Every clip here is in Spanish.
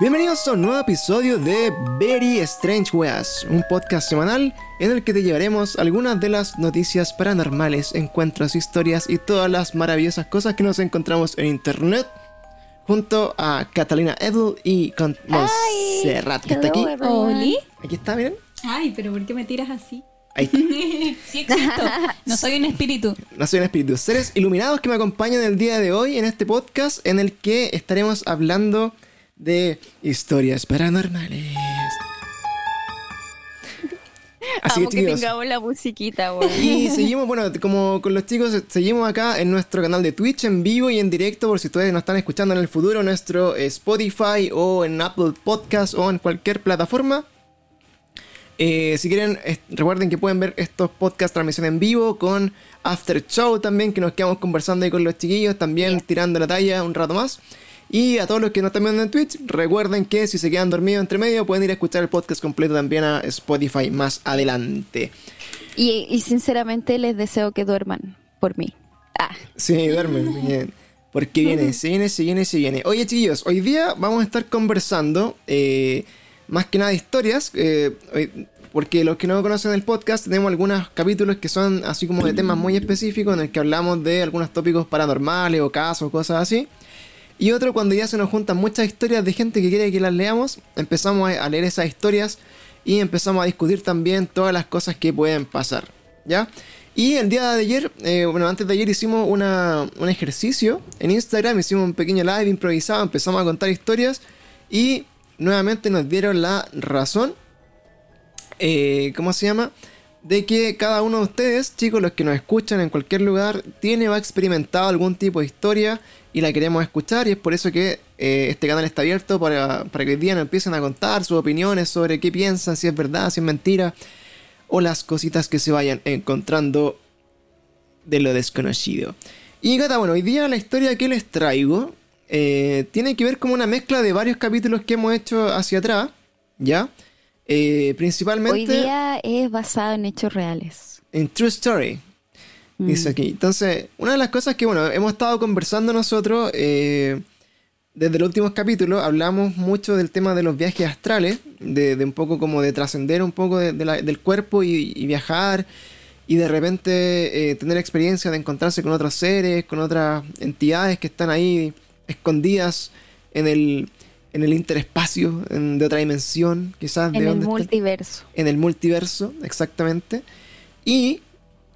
Bienvenidos a un nuevo episodio de Very Strange Weas, un podcast semanal en el que te llevaremos algunas de las noticias paranormales, encuentros, historias y todas las maravillosas cosas que nos encontramos en internet. Junto a Catalina Edel y con Montserrat, que está aquí. Oli. Aquí está, miren. Ay, pero ¿por qué me tiras así? Ahí está. sí existo. No soy un espíritu. No soy un espíritu. Seres iluminados que me acompañan el día de hoy en este podcast en el que estaremos hablando de historias paranormales. Así Amo que, que tengamos la musiquita. Y seguimos, bueno, como con los chicos, seguimos acá en nuestro canal de Twitch en vivo y en directo, por si ustedes nos están escuchando en el futuro, nuestro Spotify o en Apple Podcast o en cualquier plataforma. Eh, si quieren, recuerden que pueden ver estos podcasts transmisión en vivo con After Show también, que nos quedamos conversando ahí con los chiquillos, también tirando la talla un rato más. Y a todos los que nos están viendo en Twitch, recuerden que si se quedan dormidos entre medio, pueden ir a escuchar el podcast completo también a Spotify más adelante. Y, sinceramente les deseo que duerman por mí. Ah. Sí, duermen bien. Porque viene, se viene, se viene, se viene. Oye, chicos, hoy día vamos a estar conversando eh, más que nada de historias. Eh, porque los que no conocen el podcast, tenemos algunos capítulos que son así como de temas muy específicos en el que hablamos de algunos tópicos paranormales o casos, cosas así. Y otro cuando ya se nos juntan muchas historias de gente que quiere que las leamos, empezamos a leer esas historias y empezamos a discutir también todas las cosas que pueden pasar. ¿Ya? Y el día de ayer, eh, bueno, antes de ayer hicimos una, un ejercicio en Instagram, hicimos un pequeño live improvisado, empezamos a contar historias y nuevamente nos dieron la razón. Eh, ¿Cómo se llama? De que cada uno de ustedes, chicos, los que nos escuchan en cualquier lugar, tiene o ha experimentado algún tipo de historia y la queremos escuchar y es por eso que eh, este canal está abierto para, que hoy día nos empiecen a contar sus opiniones sobre qué piensan, si es verdad, si es mentira o las cositas que se vayan encontrando de lo desconocido. Y Gata, bueno, hoy día la historia que les traigo eh, tiene que ver como una mezcla de varios capítulos que hemos hecho hacia atrás, ¿ya? Eh, principalmente. Hoy día es basado en hechos reales. En True Story. Mm. Dice aquí. Entonces, una de las cosas que, bueno, hemos estado conversando nosotros eh, desde los últimos capítulos, hablamos mucho del tema de los viajes astrales, de, un poco como de trascender un poco del cuerpo y, viajar y de repente eh, tener experiencia de encontrarse con otros seres, con otras entidades que están ahí escondidas en el, en el interespacio, en, de otra dimensión, quizás. En el multiverso. En el multiverso, exactamente. Y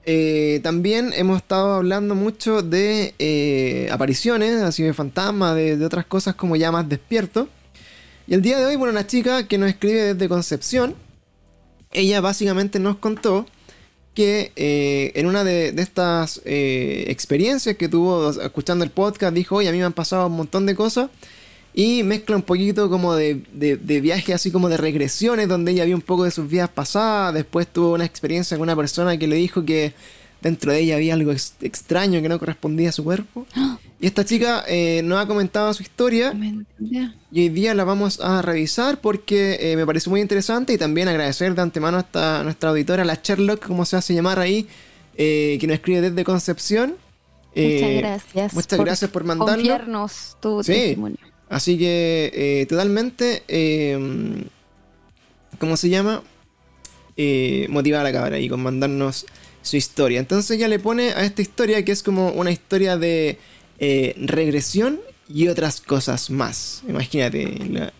eh, también hemos estado hablando mucho de eh, apariciones, así de fantasmas, de, otras cosas como ya más despierto. Y el día de hoy, bueno, una chica que nos escribe desde Concepción, ella básicamente nos contó que eh, en una de, de estas experiencias que tuvo escuchando el podcast, dijo, oye, a mí me han pasado un montón de cosas y mezcla un poquito como de, de, viaje, así como de regresiones, donde ella vio un poco de sus vidas pasadas. Después tuvo una experiencia con una persona que le dijo que dentro de ella había algo extraño que no correspondía a su cuerpo. Y esta chica eh, nos ha comentado su historia. Y hoy día la vamos a revisar porque eh, me parece muy interesante. Y también agradecer de antemano a nuestra auditora, la Sherlock, como se hace llamar ahí, eh, que nos escribe desde Concepción. muchas gracias. Muchas gracias por mandarlo. Confiarnos tu testimonio. Así que eh, totalmente, eh, ¿cómo se llama? Eh, motivar a la cabra y con mandarnos su historia. Entonces ella le pone a esta historia que es como una historia de eh, regresión y otras cosas más. Imagínate.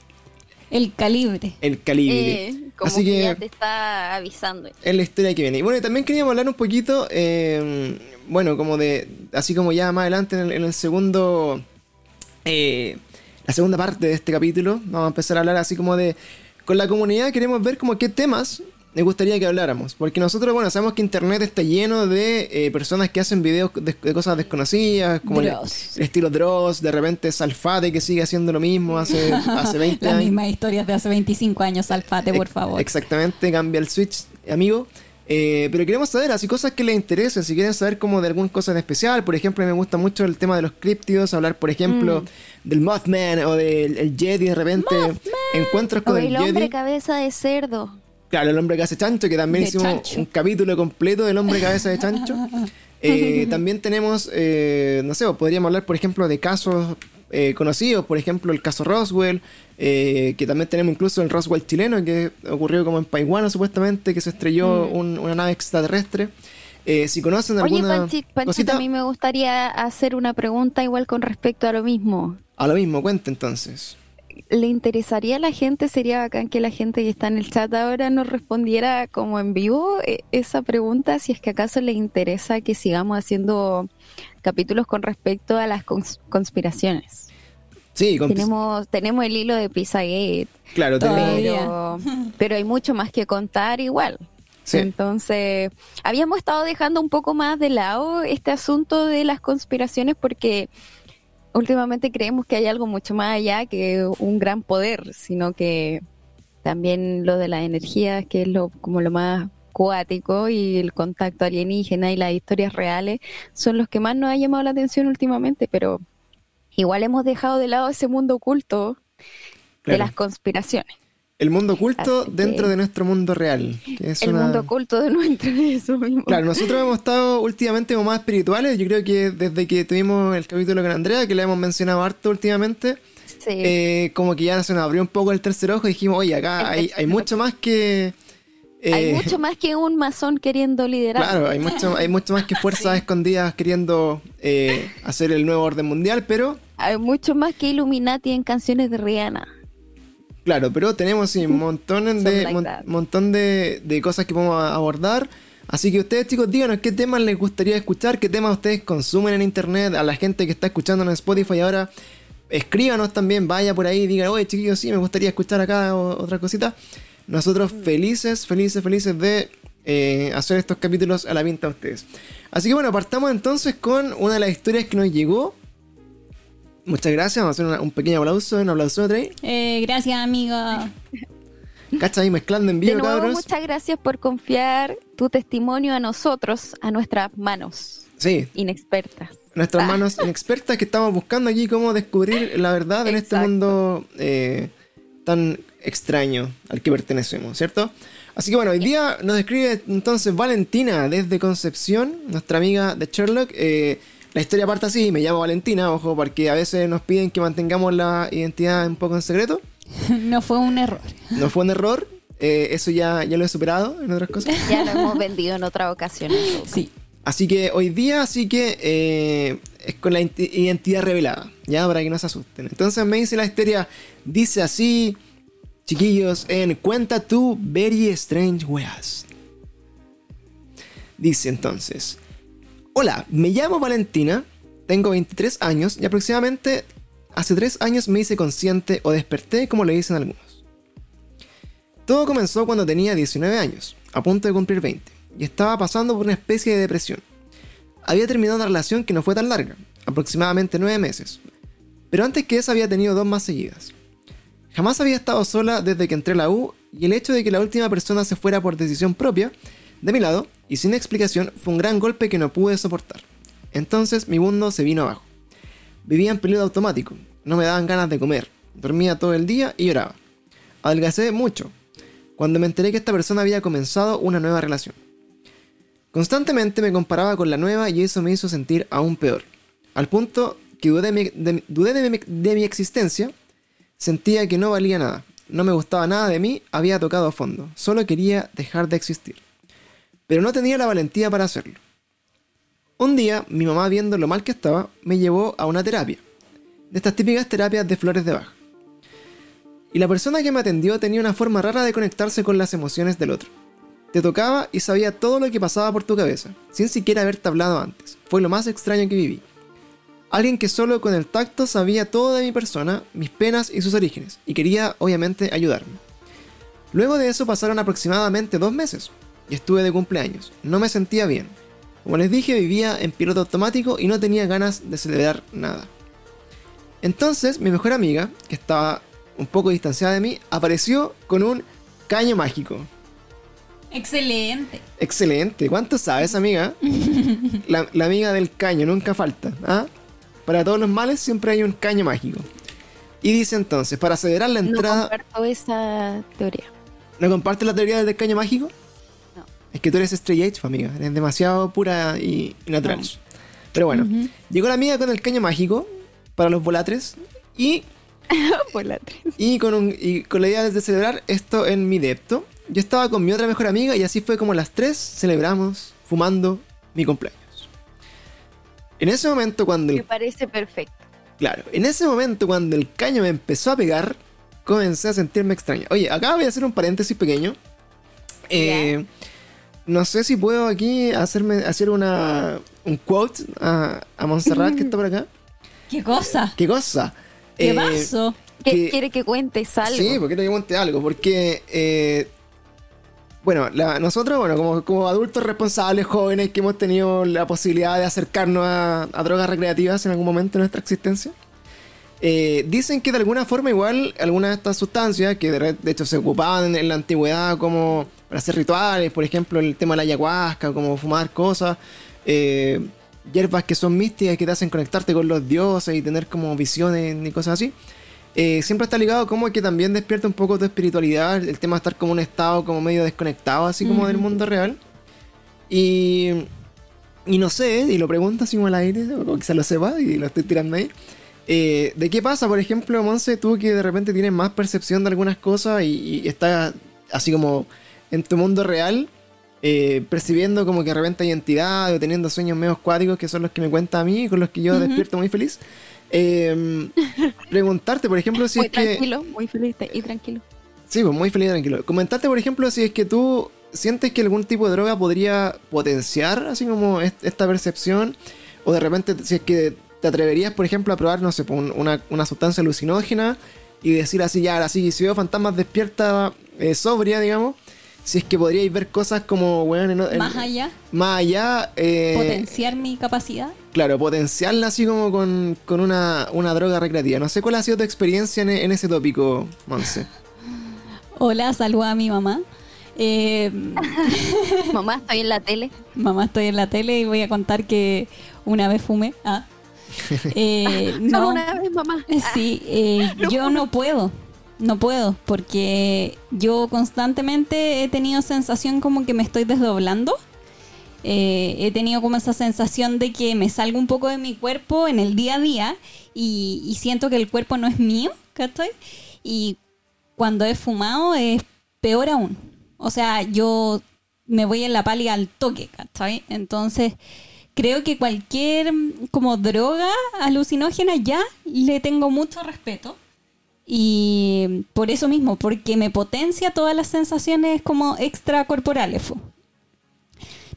el calibre. El calibre. como Así que, ya te está avisando. Es la historia que viene. Y bueno, también queríamos hablar un poquito, bueno, como de, así como ya más adelante en el, segundo la segunda parte de este capítulo. Vamos a empezar a hablar así como de... Con la comunidad queremos ver como qué temas me gustaría que habláramos. Porque nosotros, bueno, sabemos que Internet está lleno de eh, personas que hacen videos de, cosas desconocidas, como el, estilo Dross, de repente Salfate que sigue haciendo lo mismo hace, hace 20 años. Las mismas historias de hace 25 años, Salfate, por favor. Exactamente, cambia el switch, amigo. Eh, pero queremos saber así cosas que les interesen, si quieren saber como de alguna cosa en especial, por ejemplo, me gusta mucho el tema de los criptidos, hablar por ejemplo mm. Del Mothman o del el Jedi de repente, encuentros con el, el hombre cabeza de cerdo. Claro, el hombre cabeza de chancho, que también hicimos un capítulo completo del hombre cabeza de chancho. Eh, también tenemos, eh, no sé, podríamos hablar por ejemplo de casos eh, conocidos, por ejemplo el caso Roswell, eh, que también tenemos incluso el Roswell chileno, que ocurrió como en Paiguano supuestamente, que se estrelló Mm. un- una nave extraterrestre. Eh, si conocen Oye, alguna Panchito, Panchito, cosita, a mí me gustaría hacer una pregunta igual con respecto a lo mismo. A lo mismo, cuenta entonces. ¿Le interesaría a la gente? Sería bacán que la gente que está en el chat ahora nos respondiera como en vivo eh, esa pregunta, si es que acaso le interesa que sigamos haciendo capítulos con respecto a las cons- conspiraciones. Sí, con- Tenemos, tenemos el hilo de Pizzagate, claro, pero, pero hay mucho más que contar igual. sí. Entonces, habíamos estado dejando un poco más de lado este asunto de las conspiraciones porque últimamente creemos que hay algo mucho más allá que un gran poder, sino que también lo de las energías, que es lo como lo más cuático y el contacto alienígena y las historias reales son los que más nos ha llamado la atención últimamente, pero igual hemos dejado de lado ese mundo oculto de las conspiraciones. El mundo oculto Así que- dentro de nuestro mundo real. que es El una- mundo oculto de nuestro eso mismo. Claro, nosotros hemos estado últimamente como más espirituales. Yo creo que desde que tuvimos el capítulo con Andrea, que le hemos mencionado harto últimamente, Sí. eh, como que ya se nos abrió un poco el tercer ojo y dijimos, oye, acá hay, hay mucho más que... eh, hay mucho más que un masón queriendo liderar. Claro, hay mucho, hay mucho más que fuerzas escondidas queriendo eh, hacer el nuevo orden mundial, pero Hay mucho más que Illuminati en canciones de Rihanna. Claro, pero tenemos sí, un montón de, like mon- montón de, de cosas que podemos abordar. Así que ustedes chicos, díganos qué temas les gustaría escuchar, qué temas ustedes consumen en internet, a la gente que está escuchando en Spotify ahora, escríbanos también, vaya por ahí, digan, oye chiquillos, sí, me gustaría escuchar acá o- otra cosita. Nosotros felices, felices, felices de eh, hacer estos capítulos a la pinta a ustedes. Así que bueno, partamos entonces con una de las historias que nos llegó. Muchas gracias, vamos a hacer una- un pequeño aplauso, un aplauso Trey. Eh, gracias, amigo. Cacha ahí mezclando en De vivo, nuevo, cabros. muchas gracias por confiar tu testimonio a nosotros, a nuestras manos Sí, inexpertas. nuestras Ah. manos inexpertas que estamos buscando aquí cómo descubrir la verdad en este mundo eh, tan extraño al que pertenecemos, ¿cierto? Así que bueno, hoy día nos describe entonces Valentina desde Concepción, nuestra amiga de Sherlock. Eh, la historia parte así, me llamo Valentina, ojo, porque a veces nos piden que mantengamos la identidad un poco en secreto. no fue un error. No fue un error, eh, eso ya, ya lo he superado en otras cosas. Ya lo hemos vendido en otra ocasión. Sí. Así que hoy día sí que eh, es con la identi- identidad revelada, ya para que no se asusten. Entonces me dice la historia, dice así, chiquillos, en Cuenta tu Very Strange Weas. Dice entonces, hola, me llamo Valentina, tengo 23 años y aproximadamente hace 3 años me hice consciente o desperté como le dicen algunos. Todo comenzó cuando tenía 19 años, a punto de cumplir 20, y estaba pasando por una especie de depresión. Había terminado una relación que no fue tan larga, aproximadamente 9 meses, pero antes que esa había tenido dos más seguidas. Jamás había estado sola desde que entré a la U, y el hecho de que la última persona se fuera por decisión propia, de mi lado, y sin explicación, fue un gran golpe que no pude soportar. Entonces mi mundo se vino abajo. Vivía en piloto automático, no me daban ganas de comer, dormía todo el día y lloraba. Adelgacé mucho, cuando me enteré que esta persona había comenzado una nueva relación. Constantemente me comparaba con la nueva y eso me hizo sentir aún peor, al punto que dudé de mi, de- mi existencia, sentía que no valía nada, no me gustaba nada de mí, había tocado a fondo, solo quería dejar de existir. Pero no tenía la valentía para hacerlo. Un día, mi mamá viendo lo mal que estaba, me llevó a una terapia, de estas típicas terapias de flores de baja. Y la persona que me atendió tenía una forma rara de conectarse con las emociones del otro. Te tocaba y sabía todo lo que pasaba por tu cabeza, sin siquiera haberte hablado antes. Fue lo más extraño que viví. Alguien que solo con el tacto sabía todo de mi persona, mis penas y sus orígenes, y quería obviamente ayudarme. Luego de eso pasaron aproximadamente dos meses, y estuve de cumpleaños. No me sentía bien. Como les dije, vivía en piloto automático y no tenía ganas de celebrar nada. Entonces, mi mejor amiga, que estaba un poco distanciada de mí, apareció con un caño mágico. Excelente. Excelente. ¿Cuánto sabes, amiga? La, la amiga del caño, nunca falta. ¿ah? Para todos los males siempre hay un caño mágico. Y dice entonces, para acelerar la No entrada... comparto esa teoría. ¿No compartes la teoría del caño mágico? Es que tú eres Stray Age, amiga. Eres demasiado pura y, y natural. Pero bueno, llegó la amiga con el caño mágico para los volatres. Y, Volatres. y, con un- y con la idea de celebrar esto en mi depto. Yo estaba con mi otra mejor amiga y así fue como las tres celebramos fumando mi cumpleaños. En ese momento cuando Me parece perfecto. Claro, en ese momento cuando el caño me empezó a pegar, comencé a sentirme extraño. Oye, acá voy a hacer un paréntesis pequeño. Eh, no sé si puedo aquí hacerme hacer una un quote a, a Montserrat que está por acá. ¿Qué cosa? ¿Qué cosa? ¿Qué Eh, vaso? ¿Qué que- quiere que cuentes algo? Sí, porque quiero que monte algo, porque eh, bueno, la- nosotros, bueno, como, como adultos responsables, jóvenes que hemos tenido la posibilidad de acercarnos a, a drogas recreativas en algún momento de nuestra existencia, eh, dicen que de alguna forma igual algunas de estas sustancias que de, de hecho se ocupaban en, en la antigüedad como para hacer rituales, por ejemplo el tema de la ayahuasca, como fumar cosas, eh, hierbas que son místicas que te hacen conectarte con los dioses y tener como visiones y cosas así. Eh, siempre está ligado como que también despierta un poco tu espiritualidad, el tema de estar como un estado como medio desconectado, así como del mundo real. Y, y no sé, y lo pregunto así como al aire, o quizás lo sepa y lo estoy tirando ahí. Eh, ¿De qué pasa, por ejemplo, Monse, tú que de repente tienes más percepción de algunas cosas y, y estás así como en tu mundo real, eh, percibiendo como que de repente hay entidades o teniendo sueños medio cuáticos que son los que me cuenta a mí y con los que yo despierto muy feliz? Eh, preguntarte, por ejemplo, si muy es que... tranquilo, muy feliz y tranquilo. Sí, pues muy feliz y tranquilo. Comentarte, por ejemplo, si es que tú sientes que algún tipo de droga podría potenciar así como est- esta percepción, o de repente si es que te atreverías, por ejemplo, a probar, no sé, pues, un- una, una sustancia alucinógena y decir así, ya, ahora sí, si veo fantasmas despierta, eh, sobria, digamos, si es que podríais ver cosas como, bueno, en- en- Más allá, más allá, eh, potenciar mi capacidad. claro, potenciarla así como con, con una, una droga recreativa. No sé cuál ha sido tu experiencia en, en ese tópico, Monse. Hola, saluda a mi mamá. Eh, Mamá, estoy en la tele. mamá, estoy en la tele y voy a contar que una vez fumé. Ah. Eh, no, una vez, mamá. Sí, eh, yo no puedo, no puedo, porque yo constantemente he tenido sensación como que me estoy desdoblando. Eh, he tenido como esa sensación de que me salgo un poco de mi cuerpo en el día a día y, siento que el cuerpo no es mío, ¿cachai? Y cuando he fumado es peor aún. O sea, yo me voy en la pálida al toque, ¿cachai? Entonces, creo que cualquier como droga alucinógena ya le tengo mucho respeto. Y por eso mismo, porque me potencia todas las sensaciones como extracorporales.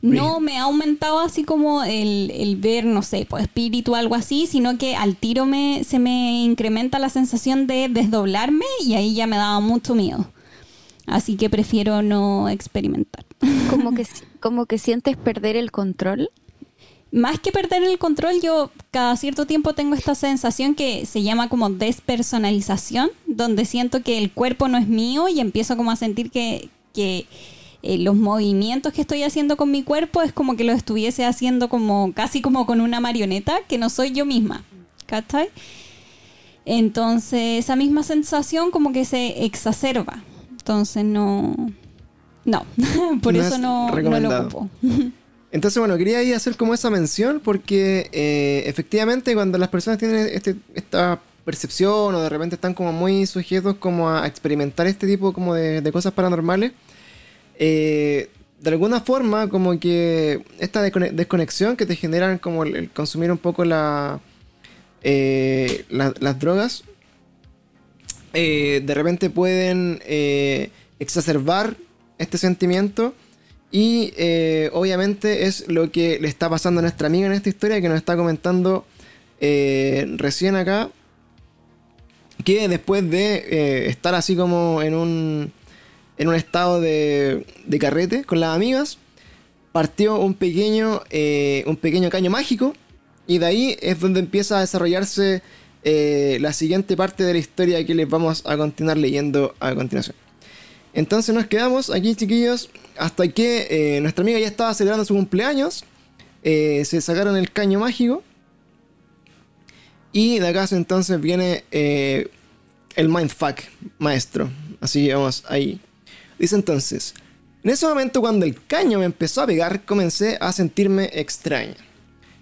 No me ha aumentado así como el, el ver, no sé, pues espíritu o algo así, sino que al tiro me, se me incrementa la sensación de desdoblarme y ahí ya me daba mucho miedo. Así que prefiero no experimentar. Como que, como que sientes perder el control. Más que perder el control, yo cada cierto tiempo tengo esta sensación que se llama como despersonalización, donde siento que el cuerpo no es mío y empiezo como a sentir que, que eh, los movimientos que estoy haciendo con mi cuerpo es como que los estuviese haciendo como casi como con una marioneta, que no soy yo misma. ¿Cachai? Entonces esa misma sensación como que se exacerba. Entonces no... No, por No eso es no, no lo ocupo. Entonces, bueno, quería ahí hacer como esa mención porque eh, efectivamente cuando las personas tienen este- esta percepción o de repente están como muy sujetos como a experimentar este tipo como de, cosas paranormales, eh, de alguna forma como que esta descone- desconexión que te generan como el, consumir un poco la, eh, la- las drogas, de repente pueden exacerbar este sentimiento y eh, obviamente es lo que le está pasando a nuestra amiga en esta historia que nos está comentando eh, recién acá. Que después de eh, estar así como en un, en un estado de, de carrete con las amigas, partió un pequeño, un pequeño caño mágico. Y de ahí es donde empieza a desarrollarse la siguiente parte de la historia que les vamos a continuar leyendo a continuación. Entonces nos quedamos aquí, chiquillos, hasta que eh, nuestra amiga ya estaba celebrando su cumpleaños. eh, se sacaron el caño mágico. Y de acá entonces viene eh, el mindfuck, maestro. Así vamos ahí. Dice entonces, en ese momento cuando el caño me empezó a pegar, comencé a sentirme extraña.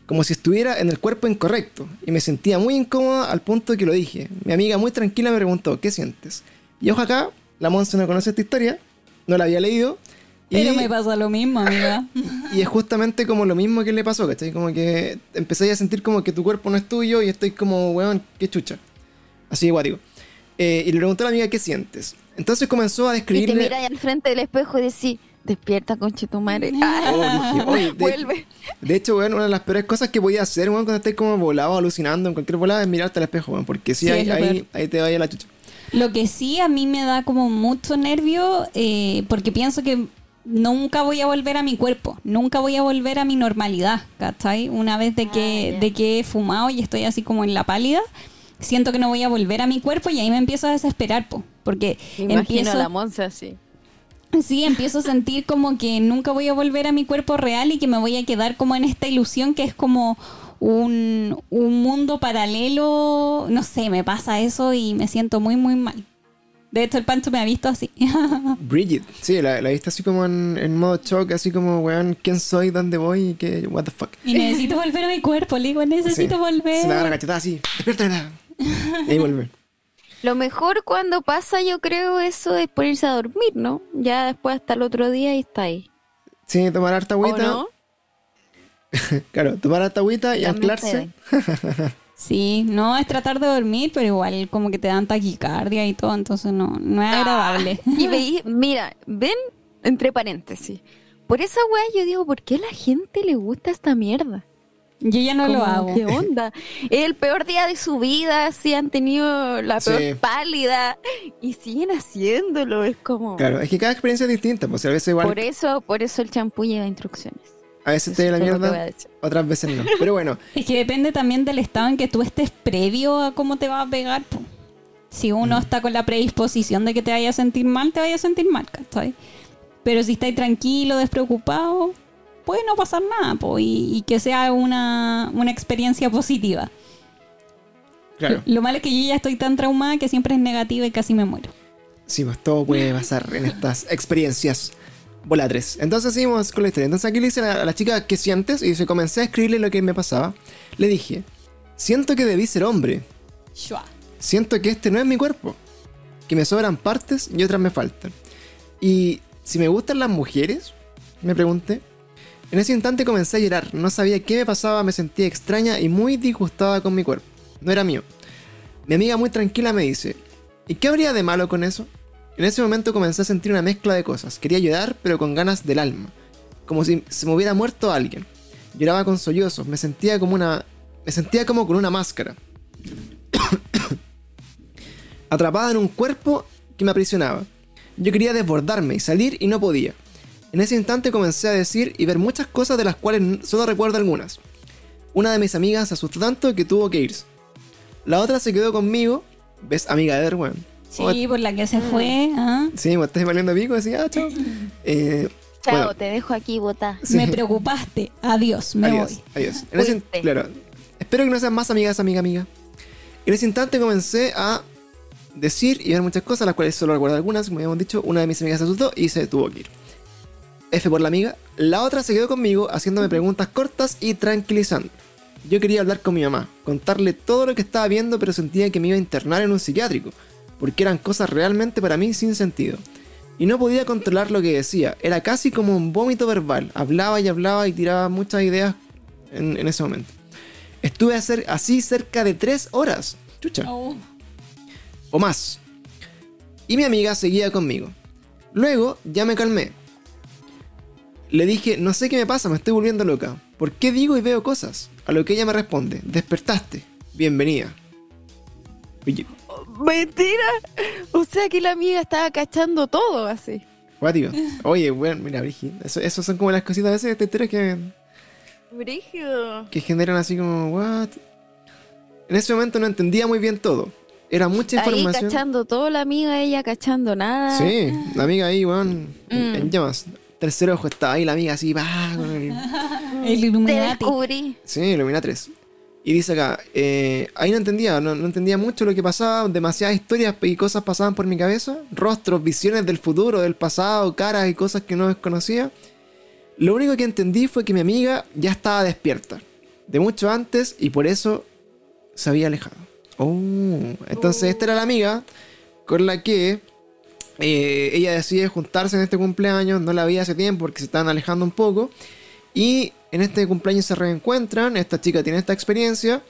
como si estuviera en el cuerpo incorrecto, y me sentía muy incómoda al punto que lo dije. Mi amiga muy tranquila me preguntó, ¿qué sientes? Y ojo acá, la Monse no conoce esta historia, no la había leído. Pero y, me pasa lo mismo, amiga. y es justamente como lo mismo que le pasó, ¿cachai? Como que empecé a sentir como que tu cuerpo no es tuyo y estoy como, weón, qué chucha. Así de guático. Eh, y le preguntó a la amiga, ¿qué sientes? Entonces comenzó a Y describirle... te miras al frente del espejo y decís, despierta, conche tu madre. Ah, Oh, oye, de- vuelve. De hecho, weón, una de las peores cosas que podía hacer, weón, cuando estés como volado, alucinando en cualquier volada, es mirarte al espejo, weón, porque si Sí, ahí, lo ahí, ahí te vaya la chucha. Lo que sí a mí me da como mucho nervio eh, porque pienso que nunca voy a volver a mi cuerpo, nunca voy a volver a mi normalidad, ¿cachai? Una vez de que, Ah, ya. de que he fumado y estoy así como en la pálida, siento que no voy a volver a mi cuerpo y ahí me empiezo a desesperar, po, porque imagino empiezo, a la Monza así. sí, empiezo a sentir como que nunca voy a volver a mi cuerpo real y que me voy a quedar como en esta ilusión que es como un, un mundo paralelo, no sé, me pasa eso y me siento muy, muy mal. De hecho, el Pancho me ha visto así. Bridget, sí, la, la viste así como en, en modo shock, así como, weón, ¿quién soy? ¿Dónde voy? ¿Qué? ¿What the fuck? y necesito volver a mi cuerpo, le digo, necesito Sí. volver. Se la agarra cachetada así, despiértala. Y ahí vuelve. Lo mejor cuando pasa, yo creo, eso es ponerse a dormir, ¿no? Ya después hasta el otro día y está ahí. Sí, tomar harta ¿O agüita. no? Claro, tomar harta agüita y anclarse. Sí, no es tratar de dormir, pero igual como que te dan taquicardia y todo, entonces no, no es agradable. Y veí, mira, ven, entre paréntesis. Por esa weá yo digo, ¿por qué a la gente le gusta esta mierda? Yo ya no lo hago. ¿Qué onda? Es el peor día de su vida, si han tenido la peor Sí. pálida y siguen haciéndolo. Es como. Claro, es que cada experiencia es distinta, pues a veces igual, Por eso, por eso el champú lleva instrucciones. A veces te da la lo mierda, otras veces no. Pero bueno, Es que depende también del estado en que tú estés previo a cómo te va a pegar. po. Si uno Mm. está con la predisposición de que te vaya a sentir mal, te vaya a sentir mal, ¿cachai? Pero si estás tranquilo, despreocupado, puede no pasar nada, po, y, y que sea una, una experiencia positiva. claro. Lo malo es que yo ya estoy tan traumada que siempre es negativa y casi me muero. Sí, pues todo puede pasar en estas experiencias volatres. Entonces seguimos con la historia. Entonces aquí le dice a la, a la chica, ¿qué sientes? Y dice, comencé a escribirle lo que me pasaba. Le dije, siento que debí ser hombre. Shua. Siento que este no es mi cuerpo. Que me sobran partes y otras me faltan. Y si me gustan las mujeres, me pregunté. En ese instante comencé a llorar. No sabía qué me pasaba, me sentía extraña y muy disgustada con mi cuerpo. No era mío. Mi amiga muy tranquila me dice, ¿y qué habría de malo con eso? En ese momento comencé a sentir una mezcla de cosas. Quería llorar, pero con ganas del alma. Como si se me hubiera muerto alguien. Lloraba con sollozos, me sentía como una... Me sentía como con una máscara. Atrapada en un cuerpo que me aprisionaba. Yo quería desbordarme y salir y no podía. En ese instante comencé a decir y ver muchas cosas de las cuales solo recuerdo algunas. Una de mis amigas se asustó tanto que tuvo que irse. La otra se quedó conmigo. ¿Ves? Amiga de Erwan. Sí, por la que se fue. ¿ah? Sí, me estás valiendo pico, así, ah, chao. Eh, Chao, bueno, te dejo aquí botar. sí. Me preocupaste. Adiós, me adiós, voy. adiós. En ese, Fuiste. claro. Espero que no sean más amigas, amiga, amiga. En ese instante comencé a decir y ver muchas cosas, las cuales solo recuerdo algunas, como habíamos dicho. Una de mis amigas se asustó y se tuvo que ir. F por la amiga. La otra se quedó conmigo haciéndome preguntas cortas y tranquilizando. Yo quería hablar con mi mamá, contarle todo lo que estaba viendo, pero sentía que me iba a internar en un psiquiátrico, porque eran cosas realmente para mí sin sentido. Y no podía controlar lo que decía, era casi como un vómito verbal, hablaba y hablaba y tiraba muchas ideas en, en ese momento. Estuve a así cerca de tres horas, chucha, Oh. o más. Y mi amiga seguía conmigo. Luego ya me calmé. Le dije, no sé qué me pasa, me estoy volviendo loca. ¿Por qué digo y veo cosas? A lo que ella me responde, despertaste, bienvenida. Oye, Mentira. O sea que la amiga estaba cachando todo así. guático. Oye, bueno, mira, Brigi, eso, eso son como las cositas a veces de esta historia que, Brígido. que generan así como, what? En ese momento no entendía muy bien todo. Era mucha Ahí información. cachando todo la amiga, ella cachando nada. Sí, la amiga ahí, weón, en, Mm. en llamas. Tercer ojo, estaba ahí la amiga así, va, con el- El Te Illuminati. descubrí. Sí, Ilumina 3. Y dice acá, eh, ahí no entendía, no, no entendía mucho lo que pasaba, demasiadas historias y cosas pasaban por mi cabeza, rostros, visiones del futuro, del pasado, caras y cosas que no desconocía. Lo único que entendí fue que mi amiga ya estaba despierta. de mucho antes y por eso se había alejado. Oh, entonces esta era la amiga con la que eh, ella decide juntarse en este cumpleaños, no la había hace tiempo porque se estaban alejando un poco. Y en este cumpleaños se reencuentran, esta chica tiene esta experiencia.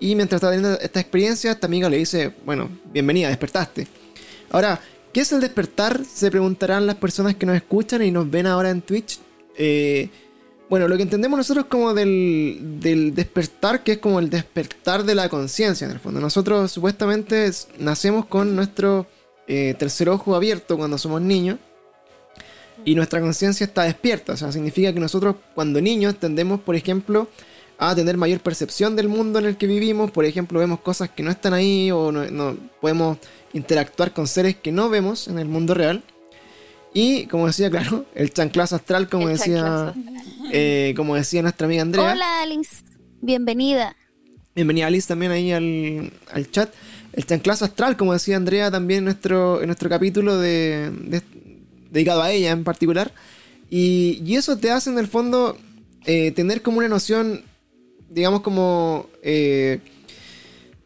Y mientras está teniendo esta experiencia, esta amiga le dice, bueno, bienvenida, despertaste. Ahora, ¿qué es el despertar? Se preguntarán las personas que nos escuchan y nos ven ahora en Twitch. Eh, bueno, lo que entendemos nosotros como del, del, despertar, que es como el despertar de la conciencia en el fondo. Nosotros supuestamente nacemos con nuestro eh, tercer ojo abierto cuando somos niños y nuestra conciencia está despierta. O sea, significa que nosotros cuando niños tendemos, por ejemplo, a tener mayor percepción del mundo en el que vivimos. Por ejemplo, vemos cosas que no están ahí o no, podemos interactuar con seres que no vemos en el mundo real. Y como decía, claro, el chanclazo astral, como decía, eh, como decía nuestra amiga Andrea. Hola Alice, bienvenida. Bienvenida Alice también ahí al, al chat. El chanclazo astral, como decía Andrea también en nuestro, en nuestro capítulo de, dedicado a ella en particular. Y, y, eso te hace en el fondo eh, tener como una noción, digamos como eh,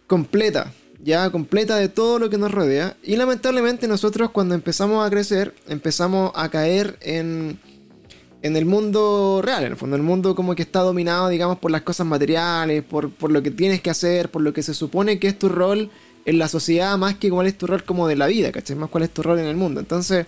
completa ya completa de todo lo que nos rodea. Y lamentablemente nosotros cuando empezamos a crecer, empezamos a caer en, en el mundo real, en el fondo, el mundo como que está dominado, digamos, por las cosas materiales, por, por lo que tienes que hacer, por lo que se supone que es tu rol en la sociedad, más que cuál es tu rol como de la vida, ¿cachai? Más cuál es tu rol en el mundo. Entonces,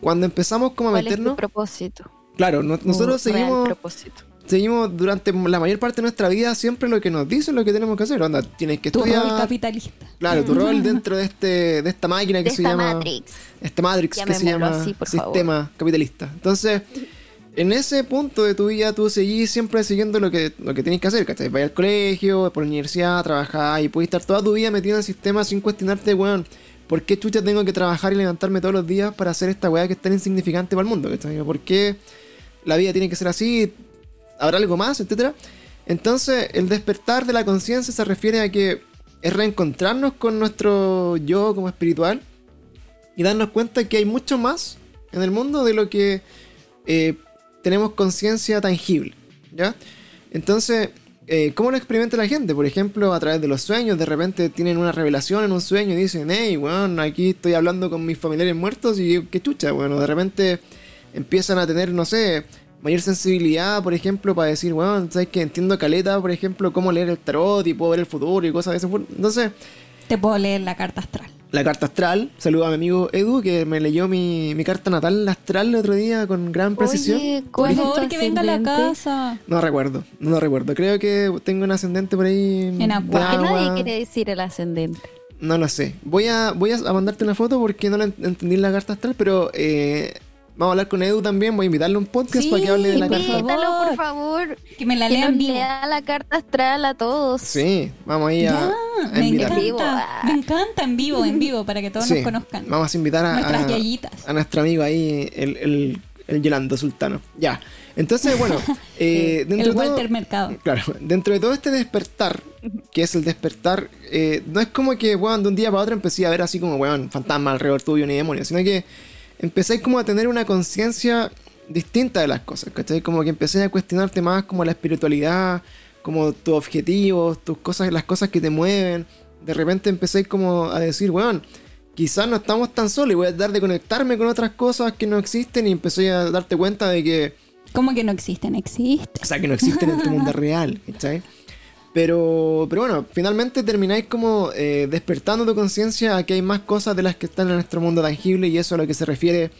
cuando empezamos como a meternos... Es tu propósito? Claro, nosotros seguimos... Propósito seguimos durante la mayor parte de nuestra vida siempre lo que nos dicen lo que tenemos que hacer. Onda, tienes que estudiar. Tu rol capitalista. Claro, tu rol dentro de este de esta máquina que se llama Matrix. Esta Matrix que se llama sistema capitalista. Entonces, en ese punto de tu vida tú seguís siempre siguiendo lo que lo que tienes que hacer, ¿cachai? Vas al colegio, por la universidad, trabajar y puedes estar toda tu vida metido en el sistema sin cuestionarte, weón. ¿Por qué chucha tengo que trabajar y levantarme todos los días para hacer esta weá que es tan insignificante para el mundo? ¿Por qué la vida tiene que ser así? habrá algo más, etcétera. Entonces, el despertar de la conciencia se refiere a que es reencontrarnos con nuestro yo como espiritual y darnos cuenta que hay mucho más en el mundo de lo que eh, tenemos conciencia tangible, ¿ya? Entonces, eh, ¿cómo lo experimenta la gente? Por ejemplo, a través de los sueños, de repente tienen una revelación en un sueño y dicen, hey, bueno, aquí estoy hablando con mis familiares muertos y qué chucha, bueno, de repente empiezan a tener, no sé, mayor sensibilidad, por ejemplo, para decir, bueno, sabes que entiendo caleta, por ejemplo, cómo leer el tarot y puedo ver el futuro y cosas de ese Entonces. Te puedo leer la carta astral. La carta astral. Saludo a mi amigo Edu, que me leyó mi, carta natal astral el otro día con gran precisión. Oye, por favor, que venga a la casa. No recuerdo, no recuerdo. Creo que tengo un ascendente por ahí. En agua. ¿Qué nadie quiere decir el ascendente? No lo sé. Voy a, voy a mandarte una foto porque no la entendí en la carta astral, pero eh, Vamos a hablar con Edu también, voy a invitarle a un podcast para que hable de la carta. Invítalo, por favor. Que me la lean vivo. lea la carta astral a todos. Sí, vamos ahí a, a me encanta, me encanta en vivo, en vivo, para que todos nos conozcan. Vamos a invitar a, a, nuestro amigo ahí, el, el, el Yolando Sultano. Ya. Entonces, bueno, eh, dentro el Walter Mercado. Claro, dentro de todo este despertar, que es el despertar, eh, no es como que, weón, de un día para otro empecé a ver así como, weón, fantasma alrededor tuyo ni demonios, sino que empecé como a tener una conciencia distinta de las cosas, ¿cachai? Como que empecé a cuestionarte más como la espiritualidad, como tus objetivos, tus cosas, las cosas que te mueven. De repente empecé como a decir, weón, quizás no estamos tan solos y voy a tratar de conectarme con otras cosas que no existen y empecé a darte cuenta de que... ¿Cómo que no existen? Existen. O sea, que no existen en tu mundo real, ¿cachai? Pero, pero bueno, finalmente termináis como eh, despertando tu conciencia a que hay más cosas de las que están en nuestro mundo tangible y eso a lo que se refiere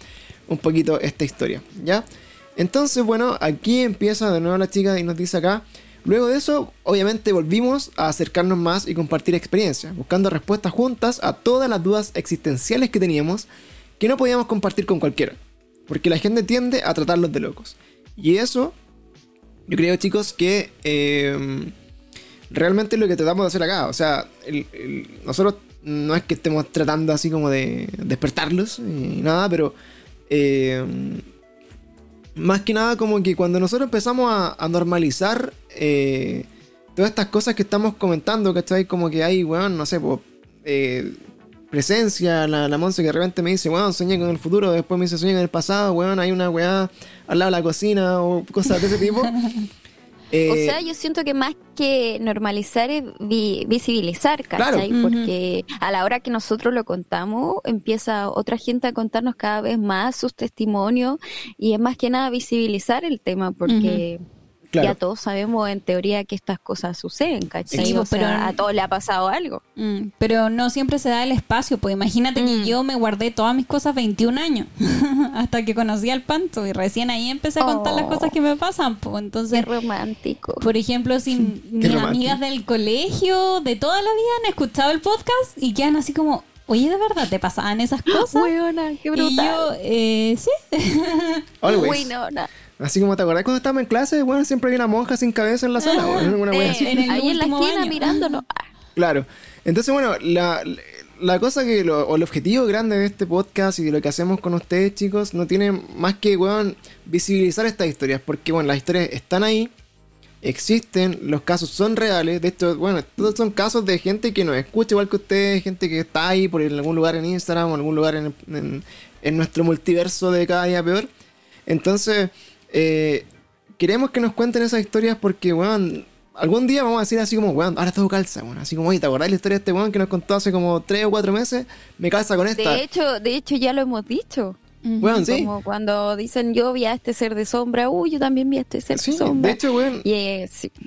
un poquito esta historia, ¿ya? Entonces, bueno, aquí empieza de nuevo la chica y nos dice acá, luego de eso, obviamente volvimos a acercarnos más y compartir experiencias, buscando respuestas juntas a todas las dudas existenciales que teníamos que no podíamos compartir con cualquiera, porque la gente tiende a tratarlos de locos. Y eso, yo creo chicos que... Eh, realmente es lo que tratamos de hacer acá. O sea, nosotros no es que estemos tratando así como de despertarlos y nada, pero eh, más que nada como que cuando nosotros empezamos a, normalizar eh, todas estas cosas que estamos comentando, ¿cachai? Como que hay, weón, no sé, pues, presencia, la, la que de repente me dice, weón, soñé con el futuro, después me dice, soñé con el pasado, weón, hay una weá al lado de la cocina o cosas de ese tipo. o sea, yo siento que más que normalizar es visibilizar, ¿cachai? Porque a la hora que nosotros lo contamos, empieza otra gente a contarnos cada vez más sus testimonios y es más que nada visibilizar el tema porque... Ya todos sabemos en teoría que estas cosas suceden, ¿cachai? Pues, pero a todos le ha pasado algo. Mm, pero no siempre se da el espacio, pues imagínate que mm. yo me guardé todas mis cosas 21 años hasta que conocí al panto y recién ahí empecé a contar las cosas que me pasan, pues entonces... Qué romántico. Por ejemplo, si mis amigas del colegio de toda la vida han escuchado el podcast y quedan así como, Oye, ¿de verdad te pasaban esas cosas? qué brutal. Y yo, eh, sí. Always. Así como te acordás cuando estábamos en clase, bueno, siempre había una monja sin cabeza en la sala, ah, una eh, ahí en la esquina mirándonos. Claro. Entonces, bueno, la, la cosa que, lo, o el objetivo grande de este podcast y de lo que hacemos con ustedes, chicos, no tiene más que, weón, visibilizar estas historias. Porque, bueno, las historias están ahí, existen, los casos son reales. De hecho, bueno, todos son casos de gente que nos escucha igual que ustedes, gente que está ahí por algún lugar en Instagram o algún lugar en, en, en nuestro multiverso de cada día peor. Entonces eh, queremos que nos cuenten esas historias porque, weón, algún día vamos a decir así como, weón, ahora todo calza, weón. Así como, oye, ¿te acordás la historia de este weón que nos contó hace como 3 o 4 meses? Me calza con esta. De hecho, de hecho ya lo hemos dicho. Weón, sí. Como cuando dicen yo vi a este ser de sombra, uy, yo también vi a este ser de sombra. De hecho, weón.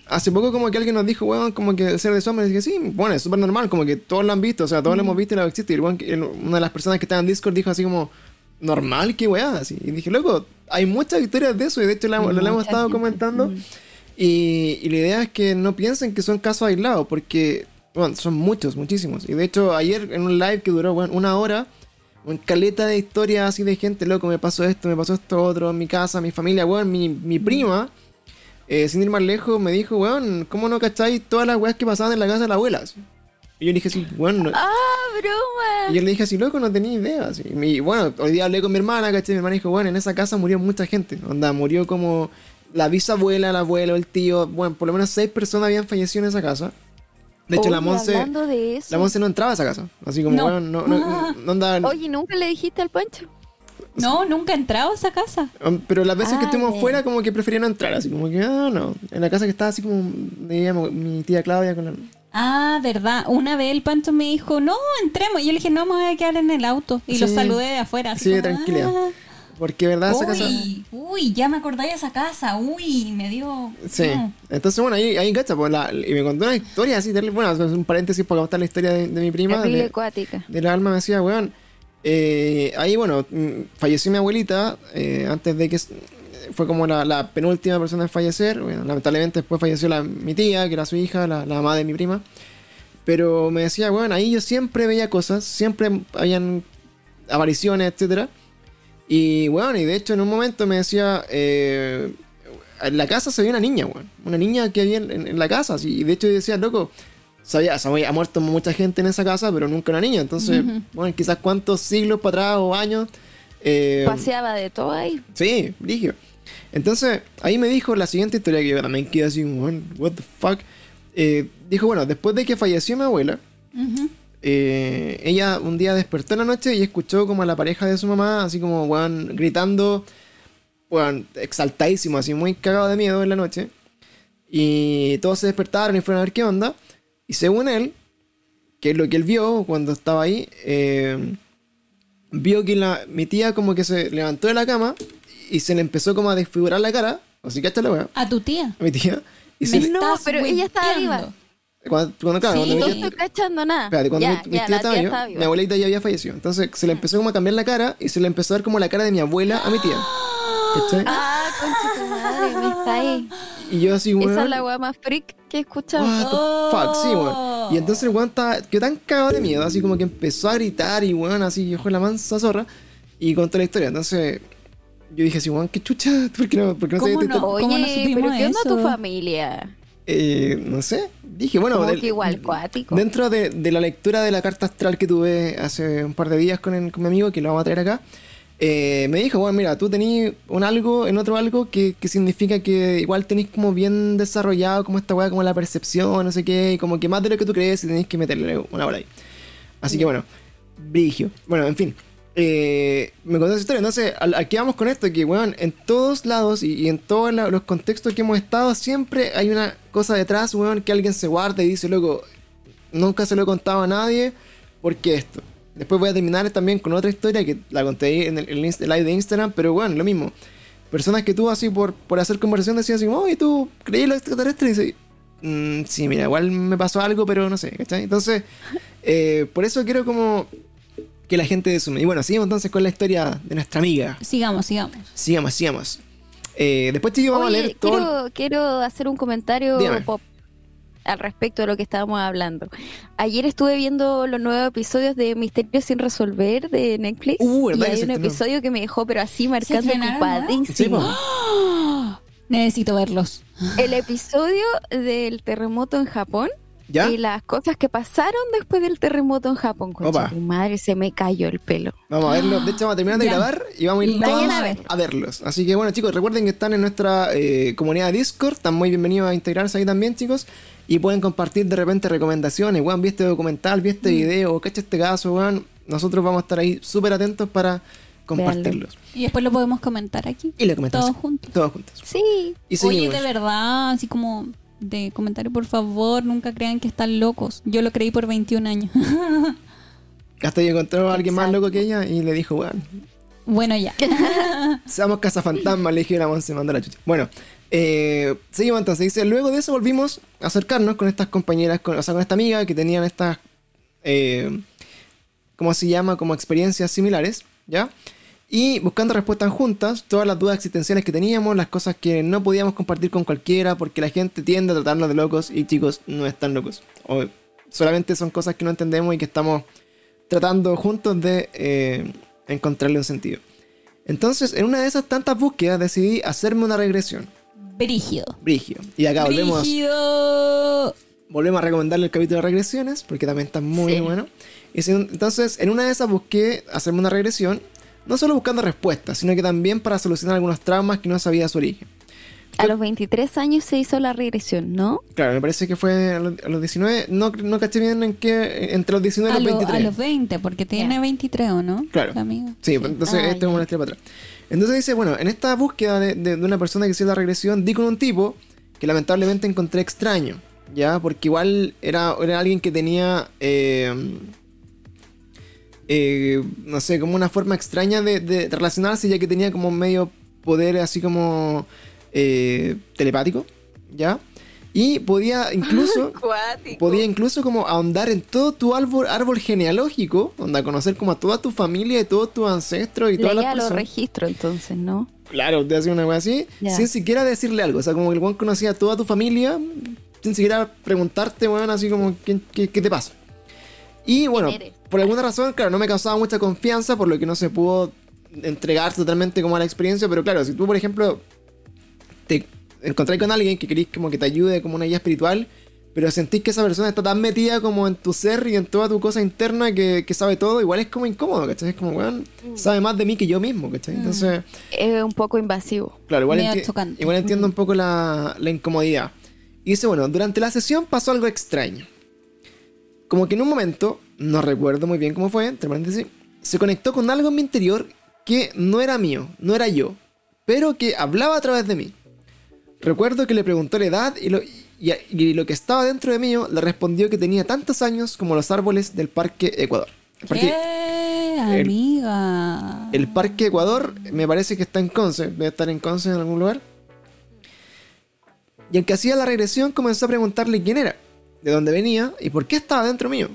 Hace poco como que alguien nos dijo, weón, como que el ser de sombra, y dije, sí, bueno, es súper normal, como que todos lo han visto, o sea, todos lo hemos visto y lo existe. Y una de las personas que estaba en Discord dijo así como, normal, qué weá, así. Y dije, loco, hay muchas historias de eso y de hecho lo, hemos estado comentando. Y, la idea es que no piensen que son casos aislados, porque bueno, son muchos, muchísimos. Y de hecho, ayer en un live que duró bueno, una hora, un caleta de historias así de gente, loco, me pasó esto, me pasó esto otro, en mi casa, mi familia, weón, mi, mi prima, eh, sin ir más lejos, me dijo, weón, ¿cómo no cacháis todas las weas que pasaban en la casa de la abuela? Y yo dije así, bueno. ¡Ah, broma! Y yo le dije así, loco, no tenía idea. Y bueno, hoy día hablé con mi hermana, ¿cachai? Mi hermana dijo, bueno, en esa casa murió mucha gente. Onda, murió como la bisabuela, el abuelo, el tío. Bueno, por lo menos seis personas habían fallecido en esa casa. De hecho, la Monse. La Monse no entraba a esa casa. Así como, bueno, no, no, no, andaba. Oye, ¿nunca le dijiste al Pancho? No, nunca he entrado a esa casa. Um, pero las veces que ah, estuvimos fuera, como que prefería no entrar. Así como que, ah, no. En la casa que estaba así como, mi tía Claudia con la Ah, verdad. Una vez el Pancho me dijo, no, entremos. Y yo le dije, no, me voy a quedar en el auto. Y lo saludé de afuera. sí, tranquila. Ah". Porque, ¿verdad? Esa casa... Uy, ya me acordé de esa casa. Uy, me dio... Sí. Entonces, bueno, ahí, ahí cacha, pues, la, y me contó una historia así, bueno, es un paréntesis para contar la historia de, mi prima. de, acuática. De la alma me decía, weón, eh, ahí, bueno, mm, falleció mi abuelita eh, antes de que fue como la, penúltima persona en fallecer. lamentablemente después falleció la, mi tía, que era su hija, la, la mamá de mi prima. Pero me decía, bueno, ahí yo siempre veía cosas, siempre habían apariciones, etcétera. Y bueno, y de hecho en un momento me decía, eh, en la casa se veía una niña, bueno, una niña que había en, la casa. y de hecho yo decía, loco, sabía, ha muerto mucha gente en esa casa, pero nunca una niña. Entonces, bueno, quizás cuántos siglos para atrás o años. Eh, Paseaba de todo ahí. Sí, dije. Entonces, ahí me dijo la siguiente historia que yo también quedé así, what the fuck. Eh, dijo, bueno, después de que falleció mi abuela, eh, ella un día despertó en la noche y escuchó como a la pareja de su mamá, así como, weón, gritando, weón, exaltadísimo, así muy cagado de miedo en la noche. Y todos se despertaron y fueron a ver qué onda. Y según él, que es lo que él vio cuando estaba ahí, eh, vio que la, mi tía como que se levantó de la cama y se le empezó como a desfigurar la cara. Así que la weá. ¿A tu tía? A mi tía. Y no, pero ella estaba viva. Cuando, cuando, claro, sí, no estoy cachando nada. Espérate, cuando mi, tía estaba viva, mi abuelita ya había fallecido. Entonces se le empezó como a cambiar la cara y se le empezó a ver como la cara de mi abuela a mi tía. ¿Cachai? Ah, concha tu madre, está ahí. Y yo así, weón. Esa es la weá más freak que he escuchado. What the fuck, sí, weón. Y entonces el weón estaba, quedó tan cagado de miedo, así como que empezó a gritar y weón, así, yo la mansa zorra. Y contó la historia. Entonces, yo dije así, Juan, qué chucha, ¿por qué no, por qué no ¿Cómo no? Oye, ¿Cómo no pero ¿qué onda tu familia? Eh, no sé, dije, bueno, del, que igual cuático. dentro de, de, la lectura de la carta astral que tuve hace un par de días con, con mi amigo, que lo vamos a traer acá, eh, me dijo, bueno, mira, tú tenés un algo en otro algo que, que significa que igual tenés como bien desarrollado como esta weá, como la percepción, no sé qué, y como que más de lo que tú crees y tenés que meterle una bola ahí. Así que bueno, brigio. Bueno, en fin, eh, me contó esa historia. Entonces, aquí vamos con esto, que, weón, en todos lados y, y en todos los contextos que hemos estado, siempre hay una cosa detrás, weón, que alguien se guarda y dice, loco, nunca se lo he contado a nadie, porque esto. Después voy a terminar también con otra historia que la conté ahí en el, live de Instagram, pero bueno, lo mismo. Personas que tú así por, por hacer conversación decían así, oye, ¿tú creí lo extraterrestre? Y dice, "Mm, sí, mira, igual me pasó algo, pero no sé, ¿cachai? Entonces, eh, por eso quiero como que la gente sume. Y bueno, seguimos entonces con la historia de nuestra amiga. Sigamos, sigamos. Sigamos, sigamos. Eh, después, chicos, vamos a leer todo. el- quiero, quiero hacer un comentario Dígame. pop al respecto de lo que estábamos hablando. Ayer estuve viendo los nuevos episodios de Misterios sin resolver de Netflix Uh, y ¿verdad que hay un estrenó? episodio que me dejó pero así marcando ocupadísimo. ¡Ah! Necesito verlos. El episodio del terremoto en Japón ¿Ya? y las cosas que pasaron después del terremoto en Japón. Concha tu madre, se me cayó el pelo. Vamos a verlo. De hecho, vamos a terminar de Ya. grabar y vamos a ir todos a ver. a verlos. Así que bueno, chicos, recuerden que están en nuestra eh, comunidad de Discord. Están muy bienvenidos a integrarse ahí también, chicos. Y pueden compartir de repente recomendaciones. Weón, vi este documental, vi Mm. este video, cacha este caso, weón. Nosotros vamos a estar ahí súper atentos para compartirlos. Y después lo podemos comentar aquí. Y lo comentamos. Todos juntos. Todos juntos. Sí. Y Oye, de verdad, así como de comentario, por favor, nunca crean que están locos. Yo lo creí por 21 años. Hasta que encontró a alguien más loco que ella y le dijo, weón, bueno, ya. Seamos cazafantasmas, le dije a la Monse, manda la chucha. Bueno, eh, seguimos entonces. Dice, luego de eso volvimos a acercarnos con estas compañeras, con, o sea, con esta amiga que tenían estas, eh, ¿cómo se llama? Como experiencias similares, ¿ya? Y buscando respuestas juntas, todas las dudas existenciales que teníamos, las cosas que no podíamos compartir con cualquiera, porque la gente tiende a tratarnos de locos y chicos, no están locos. O solamente son cosas que no entendemos y que estamos tratando juntos de eh, encontrarle un sentido. Entonces, en una de esas tantas búsquedas decidí hacerme una regresión. Brígido. Brigio. Y acá volvemos, Brígido. volvemos a recomendarle el capítulo de regresiones, porque también está muy Sí. bueno. Y si- entonces, en una de esas busqué hacerme una regresión, no solo buscando respuestas, sino que también para solucionar algunos traumas que no sabía su origen. A los 23 años se hizo la regresión, ¿no? Claro, me parece que fue a los, a los 19, no, no caché bien en qué, entre los 19 y A, los lo- 23. a los 20, porque tiene Ya. 23, ¿o no? Claro. La amiga. Sí, pues, entonces Ah, este es una historia para atrás. Entonces dice, bueno, en esta búsqueda de, de- de una persona que hizo la regresión, di con un tipo que lamentablemente encontré extraño, ¿ya? Porque igual era, era alguien que tenía, eh, eh, no sé, como una forma extraña de, de relacionarse, ya que tenía como medio poder así como eh, telepático, ¿ya? Y podía incluso... Podía incluso como ahondar en todo tu árbol, árbol genealógico, onda conocer como a toda tu familia y todos tus ancestros y todas las Leía los personas. registros entonces, ¿no? Claro, te hacía una wea así, Ya. sin siquiera decirle algo. O sea, como que el weón conocía a toda tu familia, sin siquiera preguntarte, weón, así como, ¿qué, qué, qué te pasa? Y bueno, eres? Por alguna razón, claro, no me causaba mucha confianza, por lo que no se pudo entregar totalmente como a la experiencia, pero claro, si tú, por ejemplo, te encontrás con alguien que querís como que te ayude como una guía espiritual, pero sentís que esa persona está tan metida como en tu ser y en toda tu cosa interna que, que sabe todo, igual es como incómodo, ¿cachai? Es como, weón, sabe más de mí que yo mismo, ¿cachai? Entonces... Es un poco invasivo. Claro, igual, enti- chocante. igual entiendo un poco la, la incomodidad. Y dice, bueno, durante la sesión pasó algo extraño. Como que en un momento, no recuerdo muy bien cómo fue, entre paréntesis, se conectó con algo en mi interior que no era mío, no era yo, pero que hablaba a través de mí. Recuerdo que le preguntó la edad y lo, y, y lo que estaba dentro de mí le respondió que tenía tantos años como los árboles del Parque Ecuador. El Parque- ¿Qué? el- Amiga. el Parque Ecuador me parece que está en Conce. Debe estar en Conce en algún lugar. Y el que hacía la regresión comenzó a preguntarle quién era, de dónde venía y por qué estaba dentro mío.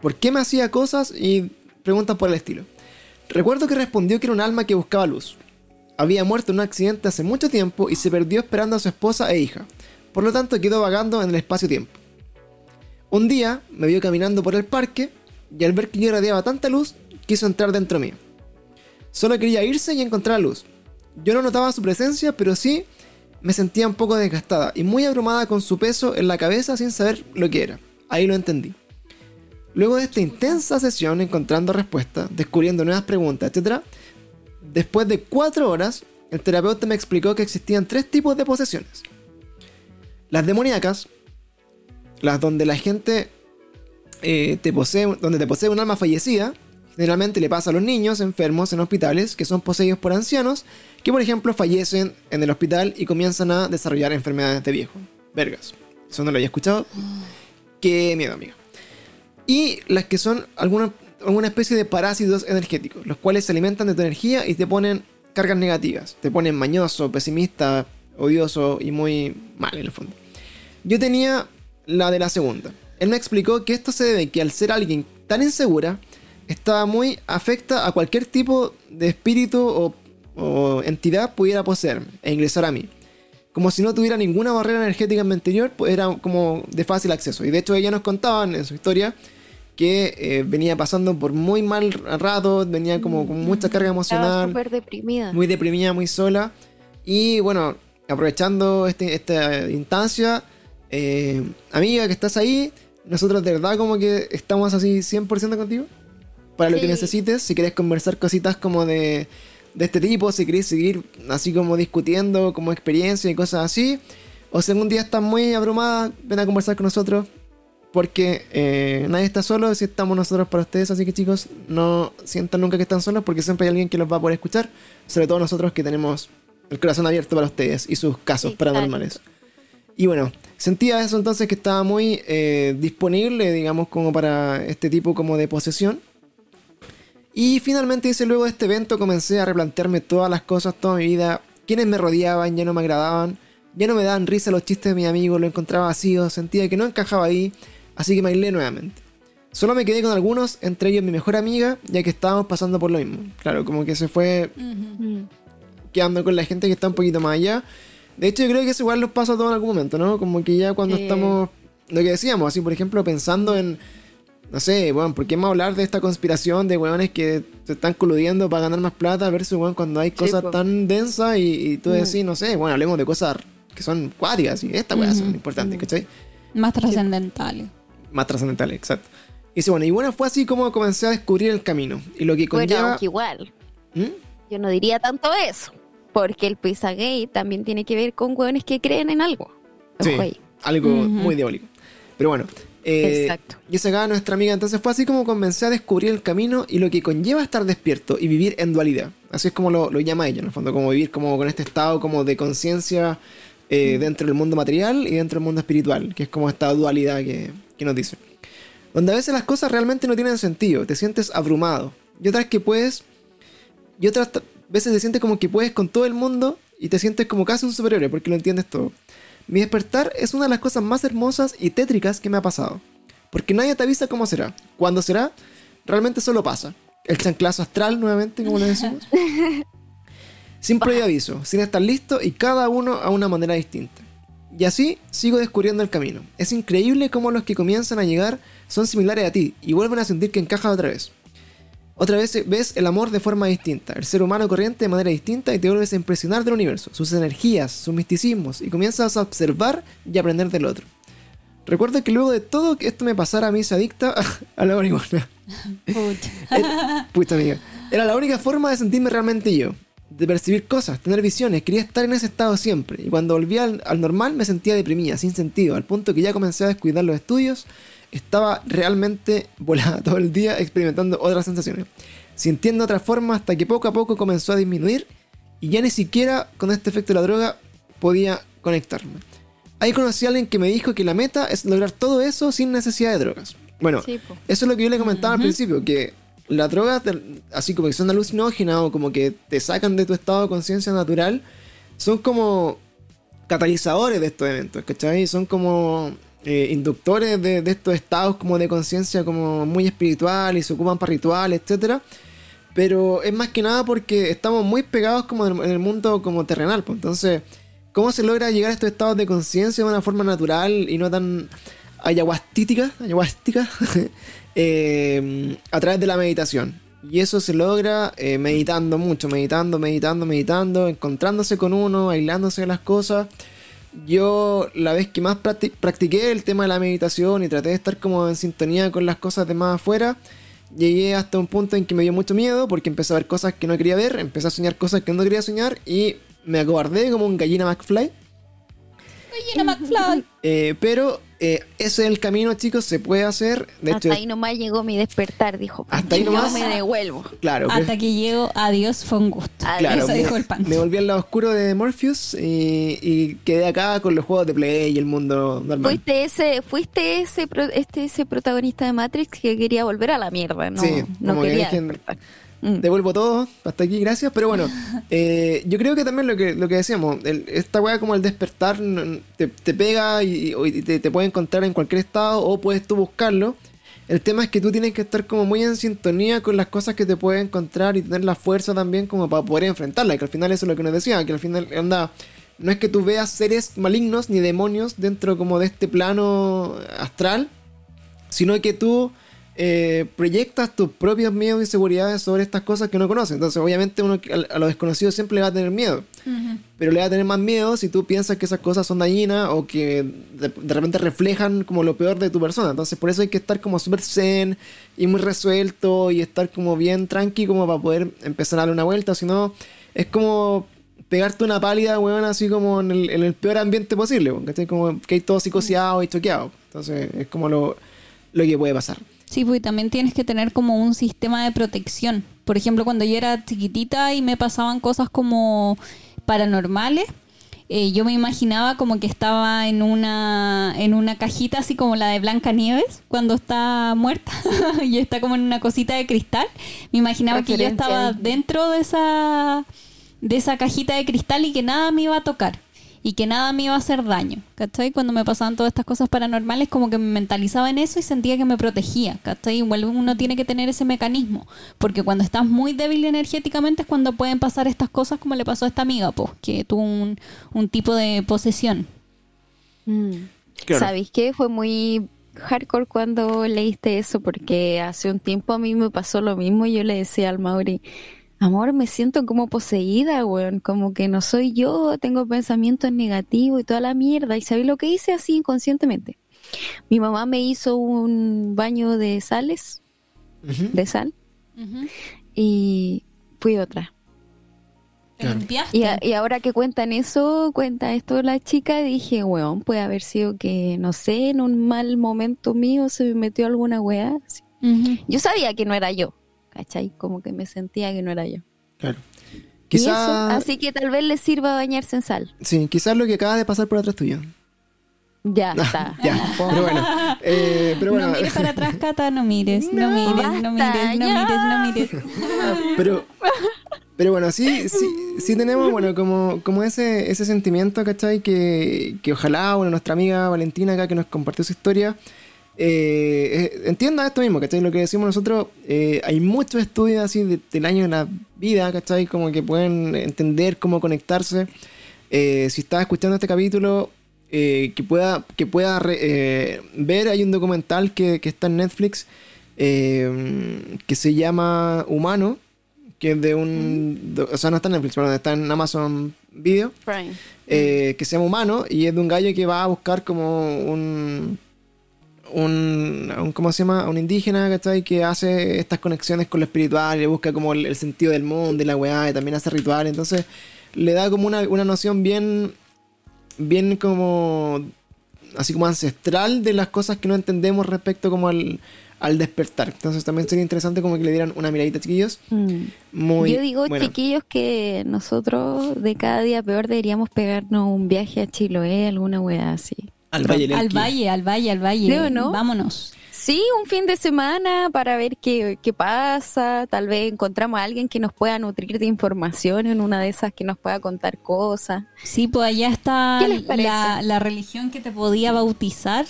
¿Por qué me hacía cosas y preguntas por el estilo? Recuerdo que respondió que era un alma que buscaba luz. Había muerto en un accidente hace mucho tiempo y se perdió esperando a su esposa e hija. Por lo tanto quedó vagando en el espacio-tiempo. Un día me vio caminando por el parque y al ver que yo irradiaba tanta luz, quiso entrar dentro mío. Solo quería irse y encontrar luz. Yo no notaba su presencia, pero sí me sentía un poco desgastada y muy abrumada con su peso en la cabeza sin saber lo que era. Ahí lo entendí. Luego de esta intensa sesión encontrando respuestas, descubriendo nuevas preguntas, etc., después de cuatro horas, el terapeuta me explicó que existían tres tipos de posesiones. Las demoníacas, las donde la gente eh, te posee, donde te posee un alma fallecida, Generalmente le pasa a los niños enfermos en hospitales que son poseídos por ancianos que, por ejemplo, fallecen en el hospital y comienzan a desarrollar enfermedades de viejo. Vergas. Eso no lo había escuchado. Qué miedo, amigo. Y las que son alguna, alguna especie de parásitos energéticos, los cuales se alimentan de tu energía y te ponen cargas negativas. Te ponen mañoso, pesimista, odioso y muy mal en el fondo. Yo tenía la de la segunda. Él me explicó que esto se debe que al ser alguien tan insegura, estaba muy afecta a cualquier tipo de espíritu o, o entidad pudiera poseerme e ingresar a mí. Como si no tuviera ninguna barrera energética en mi interior, pues era como de fácil acceso. Y de hecho ella nos contaban en su historia que eh, venía pasando por muy mal rato, venía como con mucha carga emocional. súper deprimida. Muy deprimida, muy sola. Y bueno, aprovechando este, esta instancia, eh, amiga que estás ahí, nosotros de verdad como que estamos así 100% contigo. Para lo que necesites, si querés conversar cositas como de, de este tipo, si querés seguir así como discutiendo como experiencia y cosas así. O si algún día estás muy abrumada, ven a conversar con nosotros. Porque eh, nadie está solo, si estamos nosotros para ustedes. Así que chicos, no sientan nunca que están solos porque siempre hay alguien que los va a poder escuchar. Sobre todo nosotros que tenemos el corazón abierto para ustedes y sus casos paranormales. Y bueno, sentía eso entonces que estaba muy eh, disponible, digamos, como para este tipo como de posesión. Y finalmente dice, luego de este evento comencé a replantearme todas las cosas, toda mi vida. Quienes me rodeaban ya no me agradaban. Ya no me daban risa los chistes de mi amigo, lo encontraba vacío, sentía que no encajaba ahí, así que me aislé nuevamente. Solo me quedé con algunos, entre ellos mi mejor amiga, ya que estábamos pasando por lo mismo. Claro, como que se fue Mm. quedando con la gente que está un poquito más allá. De hecho, yo creo que eso igual nos pasa a todos en algún momento, ¿no? Como que ya cuando Sí. estamos, lo que decíamos, así por ejemplo, pensando en, no sé, bueno, ¿por qué más hablar de esta conspiración de weones que se están coludiendo para ganar más plata versus, weón, cuando hay cosas tan densas y, y tú Mm. decís, no sé, bueno, hablemos de cosas que son cuáticas y esta weá son Ujú. importantes, Mm. ¿cachai? Más trascendentales. Más trascendentales, exacto. Y dice, bueno, y bueno, fue así como comencé a descubrir el camino. Y lo que Bueno, conlleva... aunque igual, ¿Mm? yo no diría tanto eso. Porque el Pizzagate también tiene que ver con hueones que creen en algo. Sí, algo muy diabólico. Pero bueno. eh, Exacto. Y esa acá nuestra amiga entonces fue así como comencé a descubrir el camino y lo que conlleva estar despierto y vivir en dualidad. Así es como lo, lo llama ella, en el fondo, como vivir como con este estado como de conciencia eh, dentro del mundo material y dentro del mundo espiritual, que es como esta dualidad que, que nos dice. Donde a veces las cosas realmente no tienen sentido, te sientes abrumado. Y otras que puedes... Y otras veces te sientes como que puedes con todo el mundo y te sientes como casi un superhéroe porque lo entiendes todo. Mi despertar es una de las cosas más hermosas y tétricas que me ha pasado. Porque nadie te avisa cómo será. Cuándo será, realmente solo pasa. El chanclazo astral, nuevamente, como le decimos. sin previo aviso, sin estar listo y cada uno a una manera distinta. Y así sigo descubriendo el camino. Es increíble cómo los que comienzan a llegar son similares a ti y vuelven a sentir que encajan otra vez. Otra vez ves el amor de forma distinta, el ser humano corriente de manera distinta y te vuelves a impresionar del universo, sus energías, sus misticismos y comienzas a observar y aprender del otro. Recuerdo que luego de todo que esto me pasara a mí se adicta a la marihuana. Pucha. Era- Pucha amiga. Era la única forma de sentirme realmente yo. De percibir cosas, tener visiones, quería estar en ese estado siempre. Y cuando volví al, al normal me sentía deprimida, sin sentido, al punto que ya comencé a descuidar los estudios. Estaba realmente volada todo el día experimentando otras sensaciones. Sintiendo otra forma hasta que poco a poco comenzó a disminuir y ya ni siquiera con este efecto de la droga podía conectarme. Ahí conocí a alguien que me dijo que la meta es lograr todo eso sin necesidad de drogas. Bueno, Sí, eso es lo que yo le comentaba al principio, que las drogas, así como que son alucinógenas o como que te sacan de tu estado de conciencia natural, son como catalizadores de estos eventos, ¿cachai? Son como eh, inductores de, de estos estados como de conciencia como muy espiritual y se ocupan para rituales, etcétera. Pero es más que nada porque estamos muy pegados como en el- en el mundo como terrenal, pues entonces, ¿cómo se logra llegar a estos estados de conciencia de una forma natural y no tan ayahuastítica, ayahuástica, eh, a través de la meditación. Y eso se logra eh, meditando mucho, meditando, meditando, meditando, encontrándose con uno, aislándose de las cosas. Yo la vez que más practi- practiqué el tema de la meditación y traté de estar como en sintonía con las cosas de más afuera, llegué hasta un punto en que me dio mucho miedo porque empecé a ver cosas que no quería ver, empecé a soñar cosas que no quería soñar y me acobardé como un gallina McFly. Regina McFly. Eh, pero eh, ese es el camino, chicos, se puede hacer. De Hasta hecho, ahí nomás llegó mi despertar, dijo. Hasta ahí Yo nomás. me devuelvo. claro, Hasta que llego, adiós, fue un gusto. Adiós. Claro, Eso me, dijo el pan. me volví al lado oscuro de Morpheus y, y quedé acá con los juegos de Play y el mundo normal. Fuiste ese, fuiste ese, pro- este, ese protagonista de Matrix que quería volver a la mierda, no, Sí, no como que quería dejen- despertar. Mm. Devuelvo todo, hasta aquí, gracias. Pero bueno, eh, yo creo que también lo que, lo que decíamos, el- esta weá como el despertar te, te pega y, y te, te puede encontrar en cualquier estado o puedes tú buscarlo. El tema es que tú tienes que estar como muy en sintonía con las cosas que te puedes encontrar y tener la fuerza también como para poder enfrentarla. Que al final eso es lo que nos decía, que al final anda... No es que tú veas seres malignos ni demonios dentro como de este plano astral, sino que tú eh, proyectas tus propios miedos y seguridades sobre estas cosas que no conoces. Entonces, obviamente, uno a, a lo desconocido siempre le va a tener miedo. Pero le va a tener más miedo si tú piensas que esas cosas son dañinas o que de, de repente reflejan como lo peor de tu persona. Entonces, por eso hay que estar como súper zen y muy resuelto y estar como bien tranqui como para poder empezar a darle una vuelta. Si no, es como pegarte una pálida, weón, así como en el, en el peor ambiente posible, ¿cachai? Como que hay todo psicoseado y choqueado. Entonces, es como lo, lo que puede pasar. Sí, pues también tienes que tener como un sistema de protección. Por ejemplo, cuando yo era chiquitita y me pasaban cosas como paranormales, eh, yo me imaginaba como que estaba en una en una cajita así como la de Blanca Nieves cuando está muerta y está como en una cosita de cristal. Me imaginaba que yo estaba dentro de esa de esa cajita de cristal y que nada me iba a tocar y que nada me iba a hacer daño, ¿cachai? Cuando me pasaban todas estas cosas paranormales, como que me mentalizaba en eso y sentía que me protegía, ¿cachai? Igual uno tiene que tener ese mecanismo, porque cuando estás muy débil energéticamente es cuando pueden pasar estas cosas como le pasó a esta amiga, pues, que tuvo un, un tipo de posesión. Mm. Claro. ¿Sabéis qué? Fue muy hardcore cuando leíste eso, porque hace un tiempo a mí me pasó lo mismo y yo le decía al Mauri, amor, me siento como poseída, weón, como que no soy yo, tengo pensamientos negativos y toda la mierda. ¿Y sabéis lo que hice así inconscientemente? Mi mamá me hizo un baño de sales, de sal, y fui otra. Y, a- y ahora que cuentan eso, cuenta esto la chica, dije, weón, puede haber sido que, no sé, en un mal momento mío se me metió alguna weá. Yo sabía que no era yo, ¿cachai? Como que me sentía que no era yo. Claro. Y eso, Quizás así que tal vez les sirva bañarse en sal. sí, quizás lo que acaba de pasar por atrás tuyo. Ya está. Ya, pero bueno. eh, pero bueno, No mires para atrás, Cata, no mires, no, mires, no mires, no mires, no mires. pero, pero bueno, sí, sí, sí tenemos, bueno, como, como ese, ese sentimiento, ¿cachai? Que, que ojalá, bueno, nuestra amiga Valentina acá que nos compartió su historia, eh, eh, entienda esto mismo, ¿cachai? Lo que decimos nosotros, eh, hay muchos estudios así de- del año de la vida, ¿cachai? Como que pueden entender cómo conectarse. Eh, si estás escuchando este capítulo, que pueda, que pueda re- ver, hay un documental que, que está en Netflix que se llama Humano, que es de un... do- o sea, no está en Netflix, perdón, está en Amazon Video, Prime. que se llama Humano y es de un gallo que va a buscar como un... Un, un- ¿cómo se llama? Un indígena, ¿cachai? Que hace estas conexiones con lo espiritual y busca como el, el sentido del mundo y la weá y también hace rituales. Entonces le da como una, una noción bien, bien como, así como ancestral de las cosas que no entendemos respecto como al, al despertar. Entonces también sería interesante como que le dieran una miradita, chiquillos. Mm. Muy Yo digo, bueno. chiquillos, que nosotros de cada día peor deberíamos pegarnos un viaje a Chiloé, alguna weá así. Al Valle Al valle, al valle, al valle. Creo, ¿no? Vámonos. Sí, un fin de semana para ver qué, qué pasa. Tal vez encontramos a alguien que nos pueda nutrir de información en una de esas que nos pueda contar cosas. Sí, pues allá está la, la religión que te podía bautizar.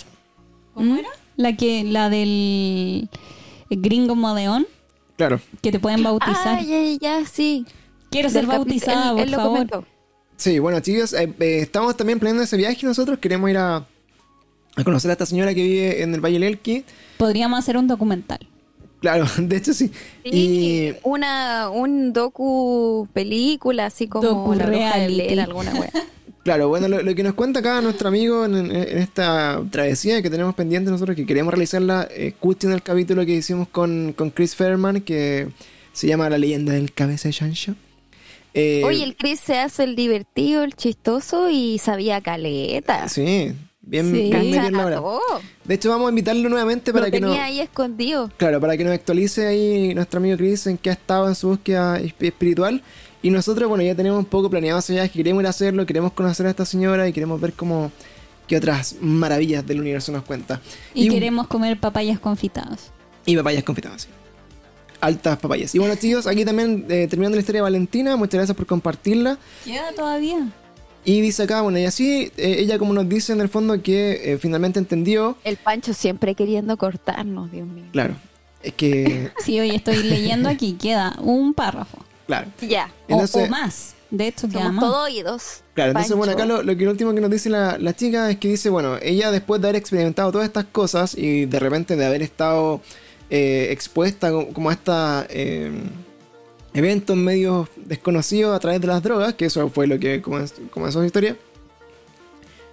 ¿Cómo ¿Mm? era? La que, la del gringo modeón, Claro. que te pueden bautizar. Ah, ya, ya, sí. Quiero ser Del bautizada, él- por él lo favor. comentó. Sí, bueno, chicos, eh, eh, estamos también planeando ese viaje nosotros. Queremos ir a, a conocer a esta señora que vive en el Valle del Elqui. Podríamos hacer un documental. Claro, de hecho sí. Sí, Y una, un docu película, así como Docu La Bruja de alguna wea. Claro, bueno, lo, lo que nos cuenta acá nuestro amigo en, en- en esta travesía que tenemos pendiente nosotros, que queremos realizarla, eh, escuchen el capítulo que hicimos con, con Chris Fairman, que se llama La leyenda del cabeza de Chancho. Eh, Oye, el Chris se hace el divertido, el chistoso y sabía caleta. Sí, bien, Sí. bien la. De hecho, vamos a invitarlo nuevamente para Lo que tenía nos... ahí escondido. Claro, para que nos actualice ahí nuestro amigo Chris en qué ha estado en su búsqueda esp- espiritual. Y nosotros, bueno, ya tenemos un poco planeado allá, que queremos ir a hacerlo, queremos conocer a esta señora y queremos ver cómo qué otras maravillas del universo nos cuenta. Y, queremos comer papayas confitadas. Y papayas confitadas, sí. Altas papayas. Y bueno, chicos, aquí también eh, terminando la historia de Valentina, muchas gracias por compartirla. ¿Queda todavía? Y dice acá, bueno, y así eh, ella como nos dice en el fondo que eh, finalmente entendió, El Pancho siempre queriendo cortarnos, Dios mío. claro, es que, Sí, hoy estoy leyendo aquí, queda un párrafo. claro, Ya. O- Entonces- o, más. De hecho, queda Somos más. todo oídos. Claro, entonces, Pancho. bueno, acá lo, lo que lo último que nos dice la, la chica es que dice, bueno, ella después de haber experimentado todas estas cosas y de repente de haber estado eh, expuesta co- como a estos eventos medio desconocidos a través de las drogas, que eso fue lo que comenzó, su historia,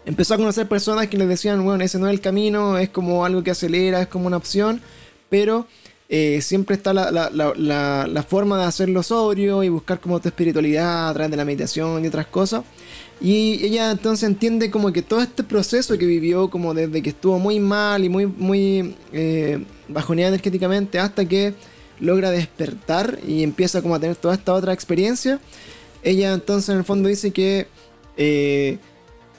empezó a conocer personas que les decían, bueno, ese no es el camino, es como algo que acelera, es como una opción, pero eh, siempre está la- la forma de hacerlo sobrio y buscar como tu espiritualidad a través de la meditación y otras cosas. Y ella entonces entiende como que todo este proceso que vivió, como desde que estuvo muy mal y muy, muy eh, bajoneada energéticamente hasta que logra despertar y empieza como a tener toda esta otra experiencia, ella entonces en el fondo dice que eh,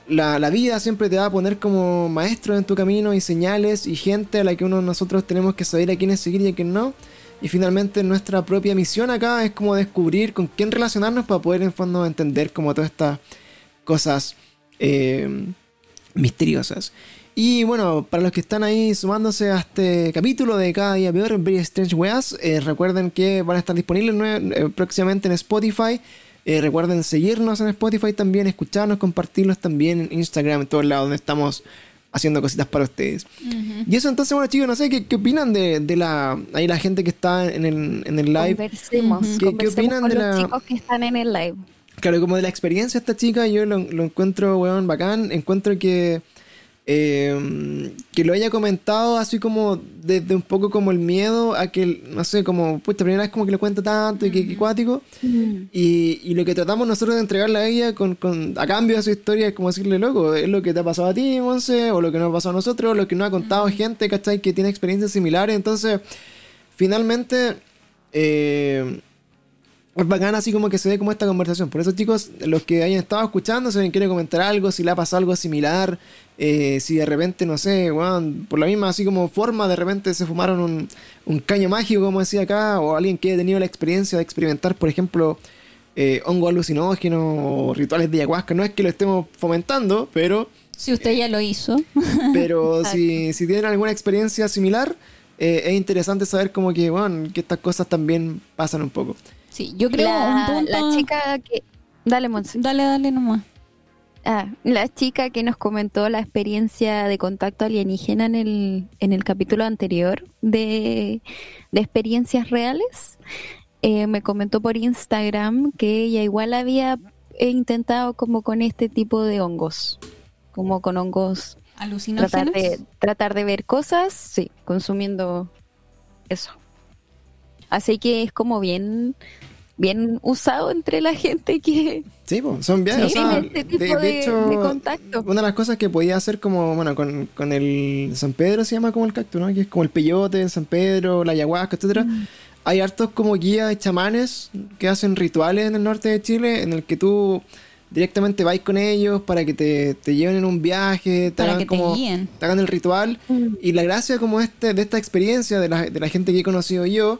la, la vida siempre te va a poner como maestro en tu camino y señales y gente a la que uno nosotros tenemos que saber a quiénes seguir y a quién no. Y finalmente nuestra propia misión acá es como descubrir con quién relacionarnos para poder en fondo entender como todas estas cosas eh, misteriosas. Y bueno, para los que están ahí sumándose a este capítulo de Cada Día Peor, Very Strange Weas, eh, recuerden que van a estar disponibles eh, próximamente en Spotify. Eh, recuerden seguirnos en Spotify también, escucharnos, compartirlos también en Instagram, en todos lados donde estamos haciendo cositas para ustedes. Y eso entonces, bueno chicos, no sé qué, qué opinan de, de la, ahí la gente que está en el, en el live. Conversemos. ¿Qué- qué opinan con de los la- chicos que están en el live. Claro, como de la experiencia de esta chica, yo lo, lo encuentro, weón, bacán. Encuentro que, eh, que lo haya comentado así como desde un poco como el miedo a que, no sé, como, pues, primera vez como que lo cuenta tanto y que, que cuático. Y, y lo que tratamos nosotros de entregarle a ella con, con- a cambio de su historia es como decirle, loco, es lo que te ha pasado a ti, Monse, o lo que nos ha pasado a nosotros, o lo que nos ha contado gente, ¿cachai? Que tiene experiencias similares. Entonces, finalmente, eh, es bacán así como que se dé como esta conversación. Por eso, chicos, los que hayan estado escuchando, si alguien quiere comentar algo, si le ha pasado algo similar, eh, si de repente, no sé, weón, por la misma así como forma, de repente se fumaron un, un caño mágico, como decía acá, o alguien que haya tenido la experiencia de experimentar, por ejemplo, eh, hongo alucinógeno o rituales de ayahuasca. No es que lo estemos fomentando, pero, Si usted ya lo hizo. pero si, si tienen alguna experiencia similar, eh, es interesante saber como que, bueno, que estas cosas también pasan un poco. Sí, yo creo La, un punto. la chica que... Dale, Monse. Dale, dale nomás. Ah, la chica que nos comentó la experiencia de contacto alienígena en el, en el capítulo anterior de, de experiencias reales, eh, me comentó por Instagram que ella igual había intentado como con este tipo de hongos, como con hongos, Alucinógenos. tratar de, tratar de ver cosas, sí, consumiendo eso. Así que es como bien, bien usado entre la gente que, Sí, po, son viajes. Sí, o sea, este de, de de- hecho, de una de las cosas que podía hacer como, bueno, con, con el San Pedro se llama como el cactus, ¿no? Que es como el peyote, el San Pedro, la ayahuasca, etcétera. Mm. Hay hartos como guías de chamanes que hacen rituales en el norte de Chile en el que tú directamente vais con ellos para que te, te lleven en un viaje, te Para hagan que te como guíen. te hagan el ritual. Y la gracia como este, de esta experiencia de la, de la gente que he conocido yo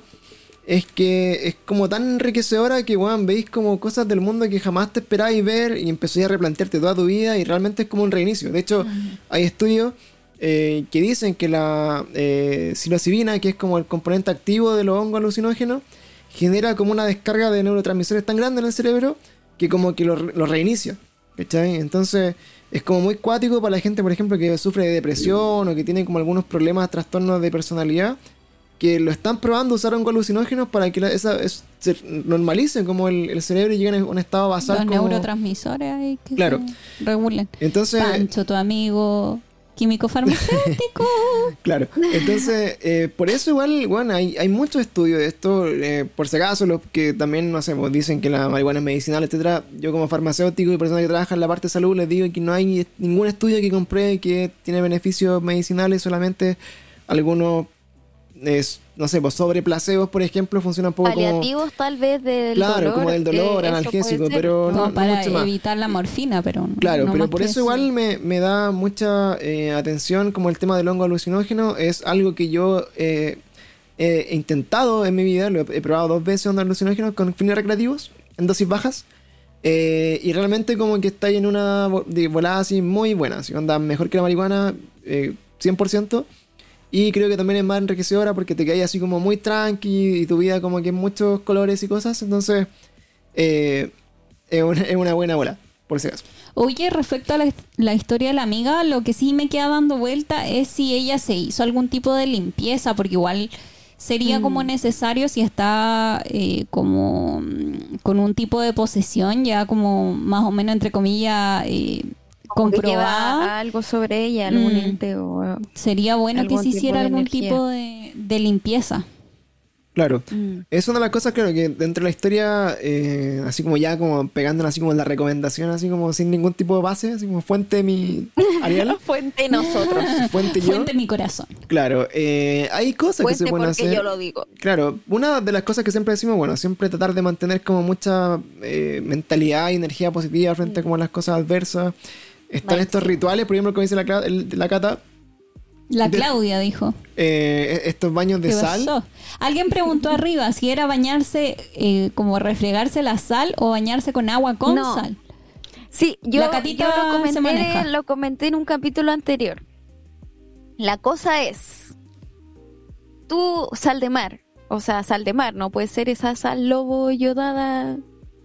es que es como tan enriquecedora que, weón, veis como cosas del mundo que jamás te esperáis ver y empecéis a replantearte toda tu vida y realmente es como un reinicio. De hecho, hay estudios eh, que dicen que la eh, psilocibina, que es como el componente activo de los hongos alucinógenos, genera como una descarga de neurotransmisores tan grande en el cerebro que como que lo, lo reinicia. ¿Cachai? Entonces es como muy cuático para la gente, por ejemplo, que sufre de depresión o que tiene como algunos problemas, trastornos de personalidad, que lo están probando usar hongos alucinógenos para que la- esa, es- se normalice como el, el cerebro y llegue a un estado basal Los como... neurotransmisores ahí que Claro. se regulen. Entonces, Pancho, tu amigo, químico farmacéutico. claro, entonces, eh, por eso igual, bueno, hay, hay muchos estudios de esto, eh, por si acaso, los que también, no sé, pues, dicen que la marihuana es medicinal, etcétera. Yo como farmacéutico y persona que trabaja en la parte de salud les digo que no hay ningún estudio que compruebe que tiene beneficios medicinales, solamente algunos es, no sé, pues sobre placebos, por ejemplo, funciona un poco Paliativos tal vez del claro, como del dolor, analgésico, pero no, para evitar la morfina, pero Claro, pero por eso igual me, me, da mucha eh, atención como el tema del hongo alucinógeno, es algo que yo eh, he intentado en mi vida, lo he, probado dos veces hongo alucinógeno con fines recreativos, en dosis bajas, eh, y realmente como que está en una volada así muy buena, si onda mejor que la marihuana, 100%. Y creo que también es más enriquecedora porque te quedas así como muy tranqui y tu vida como que en muchos colores y cosas. Entonces, eh, es, una, buena bola, por si acaso. Oye, respecto a la, historia de la amiga, lo que sí me queda dando vuelta es si ella se hizo algún tipo de limpieza, porque igual sería como mm. necesario si está eh, como mm, con un tipo de posesión, ya como más o menos entre comillas... Eh, comprobada. algo sobre ella, algún mm. ente o. Sería bueno que se hiciera algún tipo de, limpieza. Claro, mm. es una de las cosas, claro, que dentro de la historia, eh, así como ya como pegándola así como en la recomendación, así como sin ningún tipo de base, así como fuente mi Ariel. fuente nosotros. fuente yo. Fuente mi corazón. Claro, eh, hay cosas que se pueden hacer. yo lo digo. Claro, una de las cosas que siempre decimos, bueno, siempre tratar de mantener como mucha eh, mentalidad y energía positiva frente a como las cosas adversas. Están estos rituales, por ejemplo, como dice la, la Cata. La Claudia dijo. Eh, estos baños de sal. Alguien preguntó arriba si era bañarse, eh, como refregarse la sal o bañarse con agua con sal. Sí, yo, lo, comenté, lo comenté en un capítulo anterior. La cosa es, tú sal de mar, o sea, sal de mar, no puede ser esa sal lobo yodada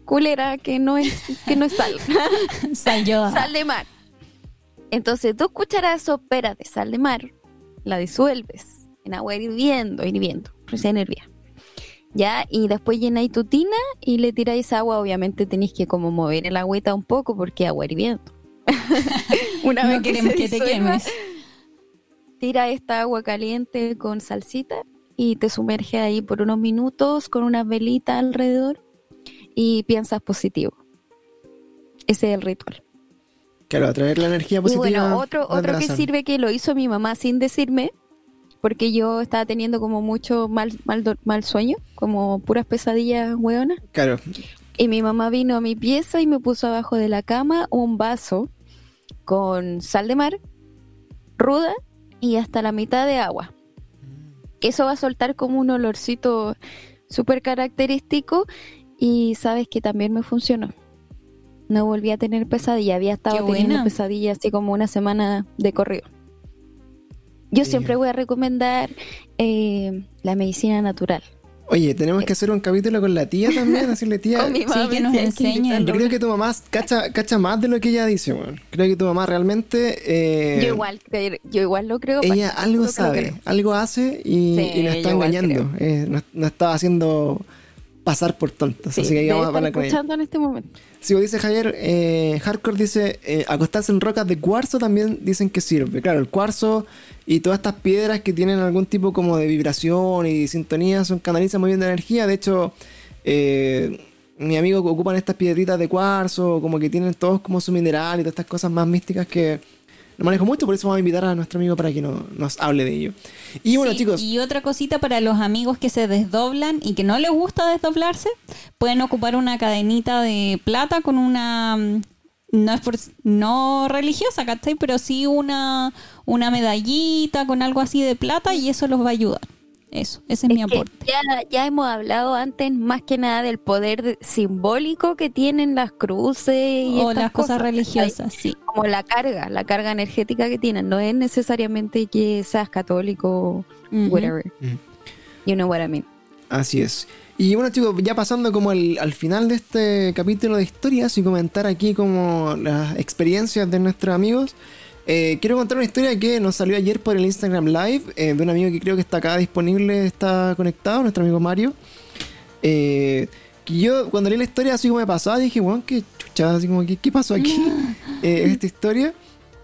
culera que no es, que no es sal. sal Sal de mar. Entonces, dos cucharadas soperas de sal de mar, la disuelves en agua hirviendo, hirviendo, recién hervía. Ya, y después llenáis tu tina y le tiráis agua. Obviamente tenéis que como mover el agüita un poco porque agua hirviendo. Una vez que, que te quemes. Tira esta agua caliente con salsita y te sumerge ahí por unos minutos con una velita alrededor y piensas positivo. Ese es el ritual. Claro, atraer la energía positiva. Y bueno, otro, otro que sirve que lo hizo mi mamá sin decirme, porque yo estaba teniendo como mucho mal, mal, mal sueño, como puras pesadillas hueonas. Claro. Y mi mamá vino a mi pieza y me puso abajo de la cama un vaso con sal de mar, ruda y hasta la mitad de agua. Eso va a soltar como un olorcito súper característico y sabes que también me funcionó. No volví a tener pesadilla, había estado teniendo pesadilla así como una semana de corrido. Yo siempre voy a recomendar eh, la medicina natural. Oye, tenemos que hacer un capítulo con la tía también, decirle tía. sí, que nos enseñe. Yo creo que tu mamá cacha, cacha más de lo que ella dice, Creo que tu mamá realmente. Eh, yo igual, yo igual lo creo. Ella algo sabe, algo hace y, nos está engañando. Eh, no, estaba haciendo pasar por tontos. así que vamos a hablar con en este momento. Sí, dice Javier, eh, Hardcore dice, eh, acostarse en rocas de cuarzo también dicen que sirve. Claro, el cuarzo y todas estas piedras que tienen algún tipo como de vibración y sintonía son canalizan muy bien de energía. De hecho, eh, mi amigo ocupan estas piedritas de cuarzo, como que tienen todos como su mineral y todas estas cosas más místicas que lo manejo mucho, por eso vamos a invitar a nuestro amigo para que nos hable de ello. Y bueno, chicos. Y otra cosita para los amigos que se desdoblan y que no les gusta desdoblarse, pueden ocupar una cadenita de plata con una. Mm, no es por, no religiosa, ¿cachai? Pero sí una, una medallita con algo así de plata y eso los va a ayudar. Eso, ese es, mi aporte. Ya, ya, hemos hablado antes más que nada del poder simbólico que tienen las cruces y o las cosas, religiosas, sí. Como la carga, la carga energética que tienen. No es necesariamente que seas católico, whatever. You know what I mean. Así es. Y bueno chicos, ya pasando como al, al, final de este capítulo de historias y comentar aquí como las experiencias de nuestros amigos. Eh, quiero contar una historia que nos salió ayer por el Instagram Live eh, de un amigo que creo que está acá disponible, está conectado, nuestro amigo Mario. Eh, que yo cuando leí la historia así como me pasaba dije, bueno, qué chucha, así como, ¿qué, qué pasó aquí? esta historia.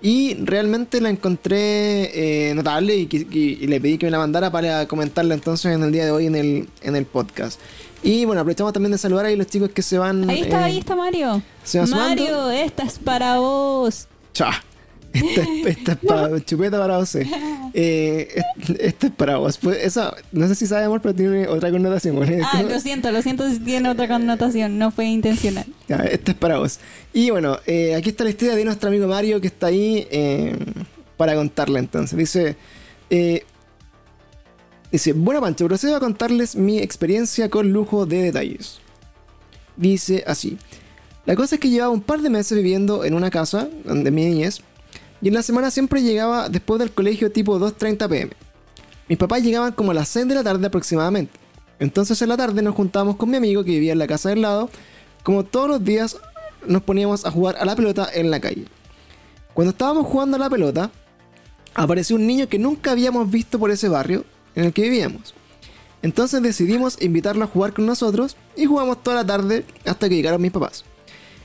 Y realmente la encontré eh, notable y, que- y- y le pedí que me la mandara para comentarla entonces en el día de hoy en el, en el podcast. Y bueno, aprovechamos también de saludar ahí los chicos que se van. Ahí está, eh, ahí está Mario. ¿se? Mario, esta es para vos. Cha. Esta es, esta es para chupeta para vos. eh. Es- para vos. Pues esa, no sé si sabe amor, pero tiene otra connotación. Ah, lo siento, lo siento si tiene otra connotación, no fue intencional. Ya, esta es para vos. Y bueno, eh, aquí está la historia de nuestro amigo Mario que está ahí eh, para contarla entonces. Dice, eh, dice, bueno Pancho, procedo a contarles mi experiencia con lujo de detalles. Dice así, la cosa es que llevaba un par de meses viviendo en una casa donde mi niñez y en la semana siempre llegaba después del colegio tipo 2.30 pm. Mis papás llegaban como a las 6 de la tarde aproximadamente. Entonces en la tarde nos juntábamos con mi amigo que vivía en la casa del lado. Como todos los días nos poníamos a jugar a la pelota en la calle. Cuando estábamos jugando a la pelota, apareció un niño que nunca habíamos visto por ese barrio en el que vivíamos. Entonces decidimos invitarlo a jugar con nosotros y jugamos toda la tarde hasta que llegaron mis papás.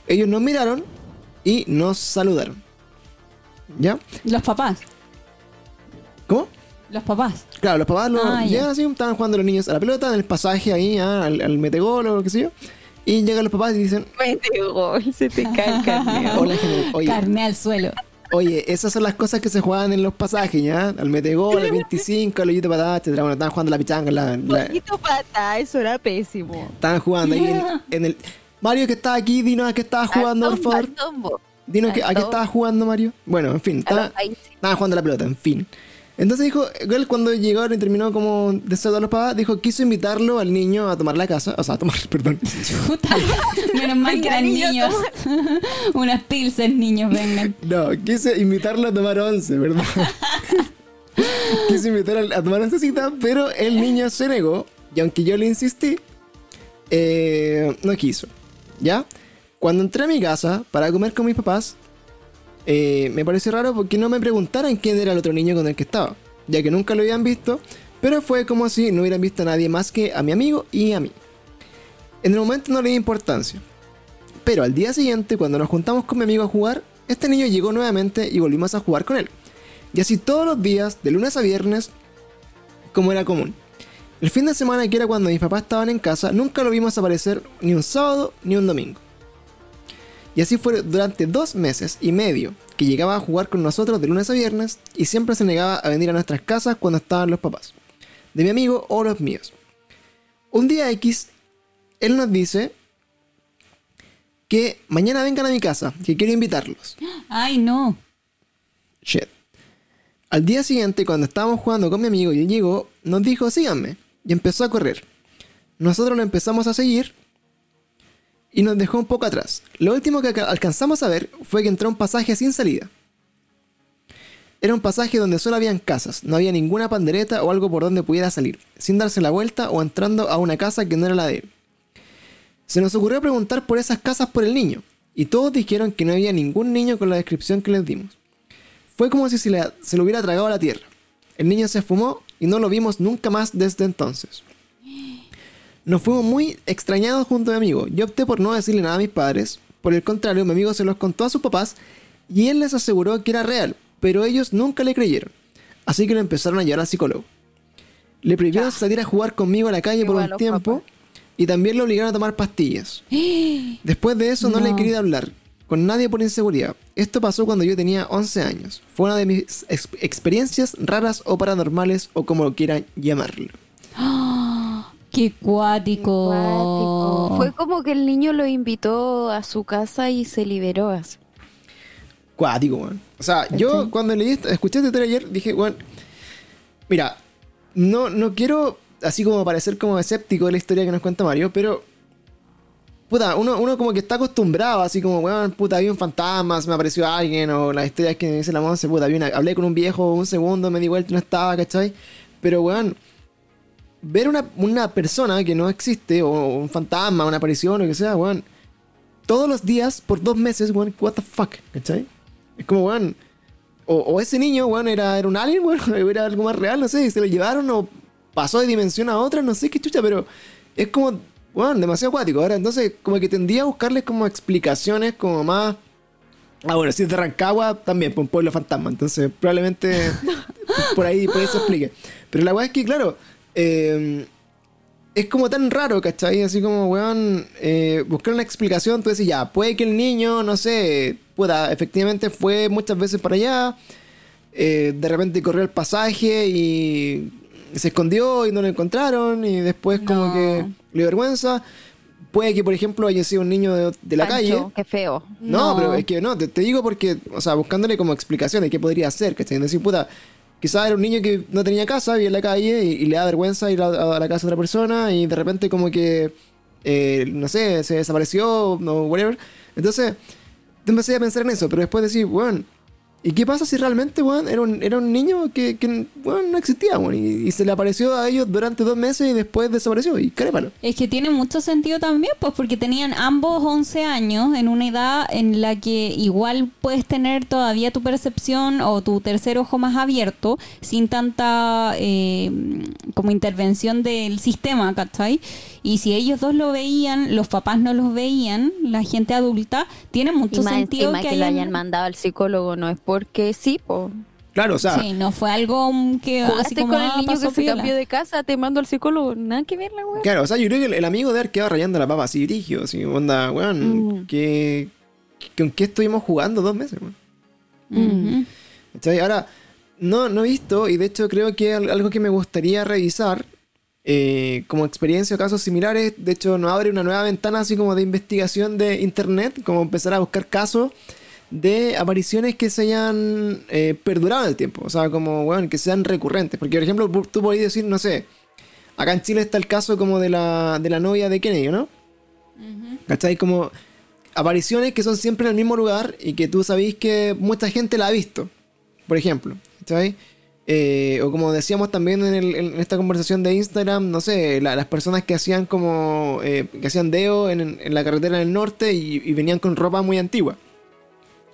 Ellos nos miraron y nos saludaron. ¿Ya? Los papás, ¿Cómo? los papás. Claro, los papás lo, Ah, ya. llegan así, estaban jugando los niños a la pelota en el pasaje ahí, ah, al, al metegol o lo que sé yo. Y llegan los papás y dicen, Mete gol, se te cae el hola, general. Oye, Carne al suelo. oye, esas son las cosas que se juegan en los pasajes, ¿ya? Al metegol, al 25, al hoyito patada, etcétera. Bueno, estaban jugando la pichanga, la, la- Poquito pata, eso era pésimo. estaban jugando ahí en, en el... Mario, que está aquí, dinos a qué estabas jugando, por Al favor. al tombo. Dinos que, a qué estabas jugando, Mario. Bueno, en fin, A estaba, estaban jugando la pelota, en fin. Entonces dijo, él cuando llegaron y terminó como de saludar a los papás, dijo, quiso invitarlo al niño a tomar la casa, o sea, a tomar, perdón, Chuta. Menos mal que eran niño, niños. Unas pilsen, niños, vengan. No, quise invitarlo a tomar once, ¿verdad? quise invitar a, a tomar oncecita, pero el niño se negó. Y aunque yo le insistí, eh, no quiso. ¿Ya? Cuando entré a mi casa para comer con mis papás, eh, me pareció raro porque no me preguntaran quién era el otro niño con el que estaba. Ya que nunca lo habían visto, pero fue como si no hubieran visto a nadie más que a mi amigo y a mí. En el momento no le di importancia. Pero al día siguiente, cuando nos juntamos con mi amigo a jugar, este niño llegó nuevamente y volvimos a jugar con él. Y así todos los días, de lunes a viernes, como era común. El fin de semana, que era cuando mis papás estaban en casa, nunca lo vimos aparecer ni un sábado ni un domingo. Y así fue durante dos meses y medio que llegaba a jugar con nosotros de lunes a viernes y siempre se negaba a venir a nuestras casas cuando estaban los papás, de mi amigo o los míos. Un día X, él nos dice que mañana vengan a mi casa, que quiero invitarlos. Ay, no. Shit. Al día siguiente, cuando estábamos jugando con mi amigo y él llegó, nos dijo, síganme. Y empezó a correr. Nosotros lo empezamos a seguir y nos dejó un poco atrás. Lo último que alca- alcanzamos a ver fue que entró un pasaje sin salida. Era un pasaje donde solo habían casas, no había ninguna pandereta o algo por donde pudiera salir, sin darse la vuelta o entrando a una casa que no era la de él. Se nos ocurrió preguntar por esas casas por el niño, y todos dijeron que no había ningún niño con la descripción que les dimos. Fue como si se, le- lo hubiera tragado a la tierra. El niño se esfumó y no lo vimos nunca más desde entonces. Nos fuimos muy extrañados junto a mi amigo. Yo opté por no decirle nada a mis padres. Por el contrario, mi amigo se los contó a sus papás y él les aseguró que era real, pero ellos nunca le creyeron. Así que lo empezaron a llevar al psicólogo. Le prohibieron salir a jugar conmigo a la calle por un tiempo papás. y también lo obligaron a tomar pastillas. Después de eso no, le he No. querido hablar con nadie por inseguridad. Esto pasó cuando yo tenía 11 años. Fue una de mis ex- experiencias raras o paranormales o como lo quieran llamarlo. Qué cuático. Cuático. Fue como que el niño lo invitó a su casa y se liberó así. Cuático, weón. O sea, yo cuando leí esto- escuché este trailer ayer, dije, weón, mira, no, no quiero así como parecer como escéptico de la historia que nos cuenta Mario, pero puta, uno, uno como que está acostumbrado, así como, weón, puta, había un fantasma, se me apareció alguien, o las historias que me dice la Monse, puta, había una- hablé con un viejo un segundo, me di vuelta y no estaba, ¿cachai? Pero, weón, ver una, una persona que no existe, o un fantasma, una aparición, o lo que sea, weón, todos los días, por dos meses, weón, what the fuck, ¿cachai? Es como, weón, o, o ese niño, weón, era, era un alien, weón, o era algo más real, no sé, y se lo llevaron o pasó de dimensión a otra, no sé qué chucha, pero es como, weón, demasiado acuático. Ahora, entonces, como que tendría a buscarles como explicaciones como más Ah, bueno, si es de Rancagua, también, pues un pueblo fantasma. Entonces, probablemente por ahí, por ahí se explique. Pero la weá es que, claro, eh, es como tan raro, ¿cachai? Así como, weón, eh, buscar una explicación. Tú decís, ya, puede que el niño, no sé, pueda, efectivamente fue muchas veces para allá. eh, de repente corrió el pasaje y se escondió y no lo encontraron. Y después, como que le vergüenza. Puede que, por ejemplo, haya sido un niño de, de la Pancho, calle. Qué feo. No, No. pero es que no, te, te digo porque, o sea, buscándole como explicación de qué podría hacer, ¿cachai? Decir, puta, quizás era un niño que no tenía casa, vivía en la calle y, le da vergüenza ir a, la casa de otra persona y de repente como que, eh, no sé, se desapareció, no, whatever. Entonces, te empecé a pensar en eso, pero después decir, bueno, ¿y qué pasa si realmente, weón, era un, era un niño que, que no existía, weón, y, se le apareció a ellos durante dos meses y después desapareció? Y crépalo. Es que tiene mucho sentido también, pues porque tenían ambos 11 años en una edad en la que igual puedes tener todavía tu percepción o tu tercer ojo más abierto sin tanta eh, como intervención del sistema, ¿cachai? Y si ellos dos lo veían, los papás no los veían, la gente adulta, tiene Y mucho más sentido encima que, que, lo hayan- hayan mandado al psicólogo, no es porque sí, po. Claro, o sea, Sí, no fue algo que así Jugaste como con el ah, niño que se cambió de casa, te mando al psicólogo. Nada que ver la weá. Claro, o sea, yo creo que el, el amigo de haber quedado rayando la papa así dirigio, así, onda, weón, Mm. que, ¿con qué estuvimos jugando dos meses, weón? Ahora, no, no he visto, y de hecho creo que al- algo que me gustaría revisar, eh, como experiencia o casos similares, de hecho nos abre una nueva ventana así como de investigación de internet, como empezar a buscar casos de apariciones que se hayan eh, perdurado en el tiempo, o sea, como, weón, que sean recurrentes, porque por ejemplo, tú podrías decir, no sé, acá en Chile está el caso como de la, de la novia de Kennedy, ¿no? ¿Cachai? Como apariciones que son siempre en el mismo lugar y que tú sabís que mucha gente la ha visto, por ejemplo. ¿Cachai? Eh, o como decíamos también en, el- esta conversación de Instagram, no sé, la- las personas que hacían como, eh, que hacían deo en, la carretera del norte y, venían con ropa muy antigua.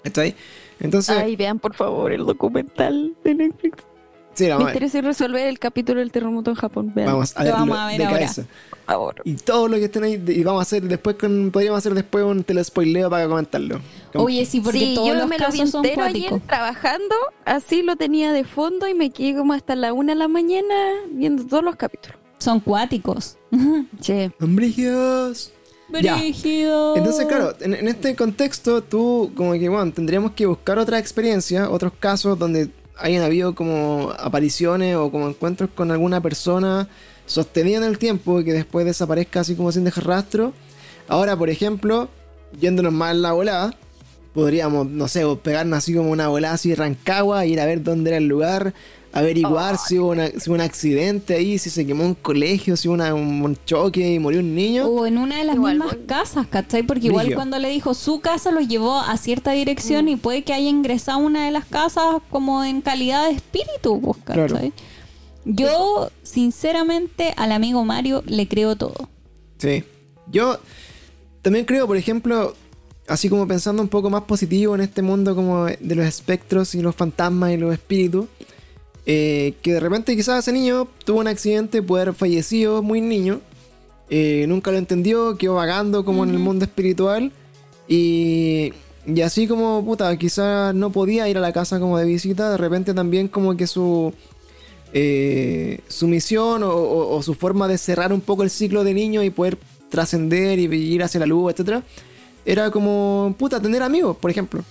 ¿Cachai? Entonces, Ay, vean por favor el documental de Netflix. Sí, Me vamos, a- interesa resolver el capítulo del terremoto en Japón. Vean, vamos a verlo vamos a ver de ahora. cabeza. por favor. Y todo lo que estén ahí, y vamos a hacer después, con, podríamos hacer después un telespoileo para comentarlo. Como- Oye, sí, porque sí, todos yo los me lo vi casos son ayer trabajando, así lo tenía de fondo y me quedé como hasta la una de la mañana viendo todos los capítulos. Son cuáticos. Che, ¡Ambrigios! Ya. Brígido. Entonces, claro, en, en este contexto, tú, como que, bueno, tendríamos que buscar otra experiencia, otros casos donde hayan habido como apariciones o como encuentros con alguna persona sostenida en el tiempo y que después desaparezca así como sin dejar rastro. Ahora, por ejemplo, yéndonos más la volada, podríamos, no sé, pegarnos así como una volada así de Rancagua, ir a ver dónde era el lugar, averiguar si, hubo una- si hubo un accidente ahí, si se quemó un colegio, si hubo una- un choque y murió un niño. O en una de las Igual mismas voy. casas, ¿cachai? Porque igual cuando le dijo su casa lo llevó a cierta dirección y puede que haya ingresado a una de las casas como en calidad de espíritu, pues, ¿cachai? Claro. Yo, sinceramente, al amigo Mario le creo todo. Sí. Yo también creo, por ejemplo, así como pensando un poco más positivo en este mundo como de los espectros y los fantasmas y los espíritus, eh, que de repente quizás ese niño tuvo un accidente, puede haber fallecido muy niño, eh, nunca lo entendió, quedó vagando como en el mundo espiritual y, y así como, puta, quizás no podía ir a la casa como de visita, de repente también como que su eh, su misión o, o- o su forma de cerrar un poco el ciclo de niño y poder trascender y ir hacia la luz, etcétera, era como, puta, tener amigos, por ejemplo.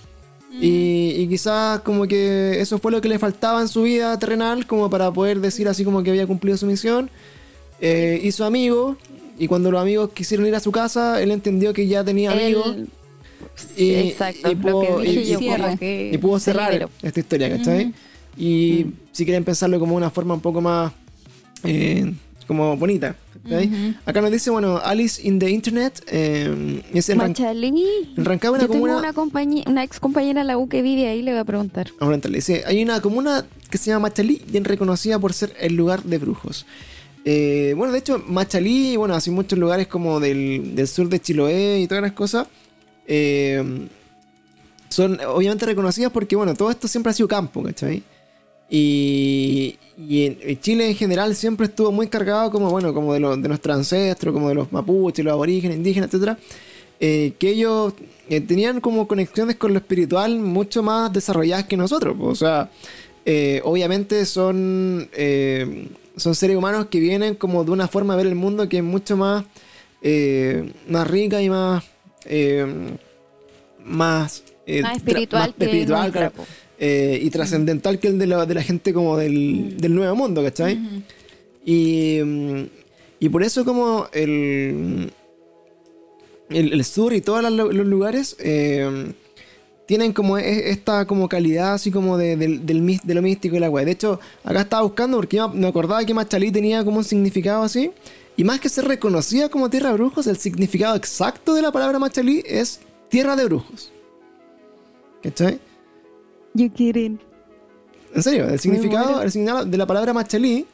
Y, y quizás como que eso fue lo que le faltaba en su vida terrenal, como para poder decir así como que había cumplido su misión. Eh, hizo amigos, y cuando los amigos quisieron ir a su casa, él entendió que ya tenía amigos. él- Y- exacto, y pudo- y- cerrar esta historia, ¿cachai? Y si quieren pensarlo como una forma un poco más eh, como bonita. Acá nos dice, bueno, Alice in the Internet. Eh, es en, Ran- Machalí. en Rancagua una Yo tengo una, compañía, una ex compañera de la U que vive ahí, le voy a preguntar. Vamos a preguntarle, dice, hay una comuna que se llama Machalí, bien reconocida por ser el lugar de brujos. Eh, bueno, de hecho, Machalí, bueno, así muchos lugares como del, del sur de Chiloé y todas las cosas, eh, son obviamente reconocidas porque, bueno, todo esto siempre ha sido campo, ¿cachai? Y, y Chile en general siempre estuvo muy cargado como, bueno, como de, lo- de nuestros ancestros, como de los mapuches, los aborígenes, indígenas, etc. eh, que ellos eh, tenían como conexiones con lo espiritual mucho más desarrolladas que nosotros. O sea, eh, obviamente son, son seres humanos que vienen como de una forma de ver el mundo que es mucho más, más rica y más... más, Más espiritual más claro. Eh, y trascendental que el de la, de la gente como del, del nuevo mundo, ¿cachai? Y, y por eso como el, el, el sur y todos los, lugares eh, tienen como e- esta como calidad así como de, del, del de lo místico y la weá. De hecho, acá estaba buscando porque yo me acordaba que Machalí tenía como un significado así. Y más que ser reconocida como tierra de brujos, el significado exacto de la palabra Machalí es tierra de brujos. ¿Cachai? You kidding. En serio, el significado, el significado de la palabra machalí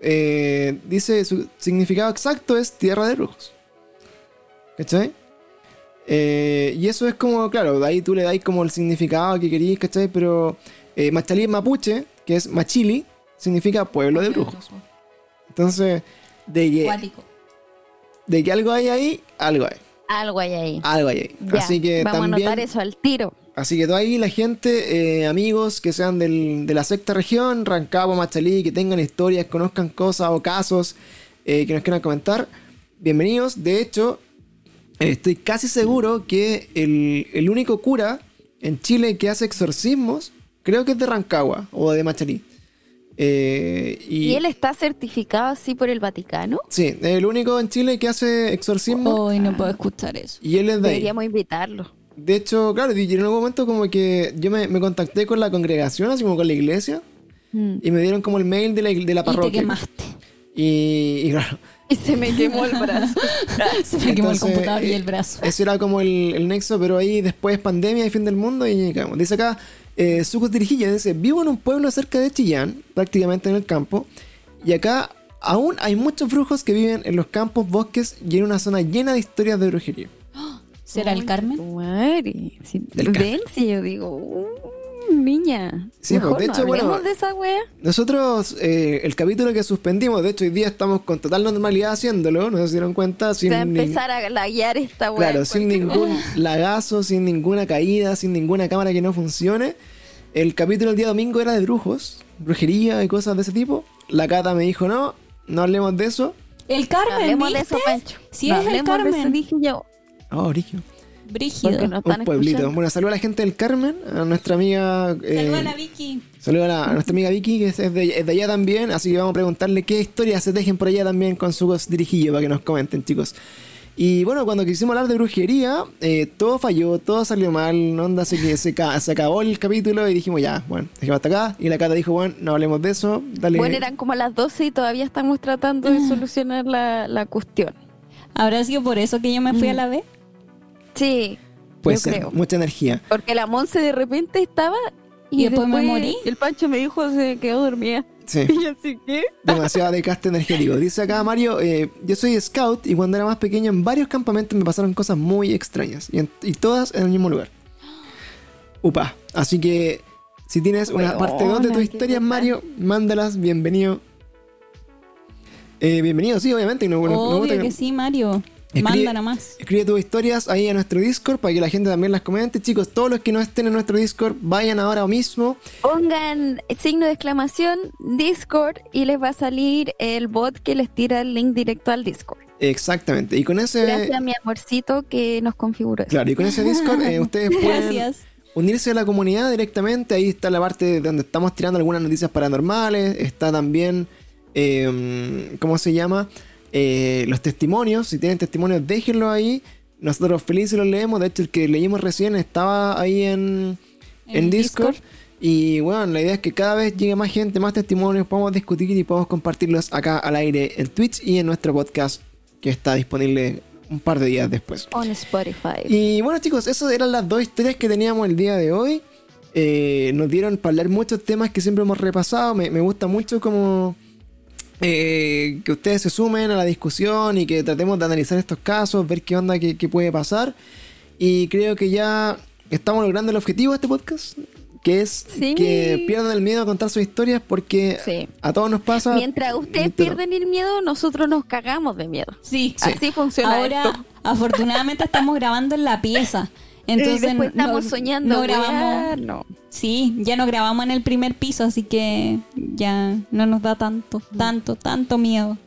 eh, dice su significado exacto es tierra de brujos. ¿Cachai? Eh, y eso es como, claro, de ahí tú le dais como el significado que querís, ¿cachai? Pero eh, machalí en mapuche, que es machili, significa pueblo de brujos. Entonces, de que, de que algo hay ahí, algo hay. Algo hay ahí. Algo hay ahí. Ya, Así que vamos también. a anotar eso al tiro. Así que todo ahí la gente, eh, amigos que sean del- de la sexta región, Rancagua, Machalí, que tengan historias, conozcan cosas o casos eh, que nos quieran comentar, bienvenidos. De hecho, eh, estoy casi seguro que el, el único cura en Chile que hace exorcismos, creo que es de Rancagua o de Machalí. Eh, y, ¿Y él está certificado así por el Vaticano? Sí, el único en Chile que hace exorcismo Hoy no puedo escuchar eso. y él es de ahí. Deberíamos invitarlo. De hecho, claro, y en algún momento como que yo me, me contacté con la congregación, así como con la iglesia, Mm. y me dieron como el mail de la, de la Y te parroquia. quemaste. Y, y claro, Y se me quemó el brazo. Se me quemó el computador y eh, el brazo. ese era como el, el nexo, pero ahí después pandemia y fin del mundo y llegamos. Dice acá, eh, Sucos Dirigilla, dice, vivo en un pueblo cerca de Chillán, prácticamente en el campo, y acá aún hay muchos brujos que viven en los campos, bosques y en una zona llena de historias de brujería. ¿Será el Carmen? Madre. Si, Del ven, si yo digo, uh, niña. Sí, Mejor pues, de no hecho, bueno, hablemos de esa wea. Nosotros, eh, el capítulo que suspendimos, de hecho hoy día estamos con total normalidad haciéndolo, no si se dieron cuenta, sin Se va a ni- empezar a laguear esta wea. Claro, sin ningún lagazo, sin ninguna caída, sin ninguna cámara que no funcione. El capítulo del día domingo era de brujos, brujería y cosas de ese tipo. La Cata me dijo, no, no hablemos de eso. El No Carmen, hablemos de ¿viste? eso, Pancho. Sí, No es el hablemos de eso, Carmen. dije yo. Oh, Brigio. Brígido. Porque nos están Un pueblito. escuchando. Bueno, saludo a la gente del Carmen, a nuestra amiga... eh, Saluda a la Vicky. saludo a, la- a nuestra amiga Vicky, que es de, es de allá también. Así que vamos a preguntarle qué historias se dejen por allá también con su dirigillo para que nos comenten, chicos. Y bueno, cuando quisimos hablar de brujería, eh, todo falló, todo salió mal, no onda, se, que se, ca- se acabó el capítulo y dijimos ya, bueno, dejemos hasta acá. Y la Cata dijo, bueno, no hablemos de eso, dale. Bueno, eran como las 12 y todavía estamos tratando de solucionar la, la cuestión. ¿Habrá sido por eso que yo me fui a la B? Sí, Puede yo ser, creo. mucha energía. Porque la Monse de repente estaba y, Y después me morí. El Pancho me dijo se quedó dormida. Sí, Y yo así que. demasiado desgaste energético. Dice acá Mario, eh, yo soy scout y cuando era más pequeño en varios campamentos me pasaron cosas muy extrañas. Y, en- y todas en el mismo lugar. Upa. Así que si tienes una Weona, parte 2 de historias, bacán. Mario, mándalas. Bienvenido. Eh, bienvenido, sí, obviamente. no- que sí, Mario. Escribe- Manda nomás. Escribe tus historias ahí a nuestro Discord para que la gente también las comente. Chicos, todos los que no estén en nuestro Discord, vayan ahora mismo. Pongan signo de exclamación Discord y les va a salir el bot que les tira el link directo al Discord. Exactamente. Y con ese. Gracias a mi amorcito que nos configuró eso. Claro, y con ese Discord eh, ustedes pueden Gracias. unirse a la comunidad directamente. Ahí está la parte donde estamos tirando algunas noticias paranormales. Está también, eh, ¿cómo se llama? Eh, los testimonios. Si tienen testimonios, déjenlos ahí. Nosotros felices los leemos. De hecho, el que leímos recién estaba ahí en, en, En Discord. Discord. Y bueno, la idea es que cada vez llegue más gente, más testimonios, podamos discutir y podamos compartirlos acá al aire en Twitch y en nuestro podcast que está disponible un par de días después. On Spotify. Y bueno chicos, esas eran las dos historias que teníamos el día de hoy. Eh, nos dieron para hablar muchos temas que siempre hemos repasado. Me, me gusta mucho como eh, que ustedes se sumen a la discusión y que tratemos de analizar estos casos, ver qué onda, qué, qué puede pasar. Y creo que ya estamos logrando el objetivo de este podcast. que es Sí. que pierdan el miedo a contar sus historias porque Sí. a todos nos pasa. Mientras ustedes pierden el miedo, nosotros nos cagamos de miedo. Sí. Así funciona Ahora, esto. afortunadamente, estamos grabando en la pieza. Entonces, y después estamos no- soñando. No grabamos. no. Sí, ya no grabamos en el primer piso, así que ya no nos da tanto, tanto, tanto miedo.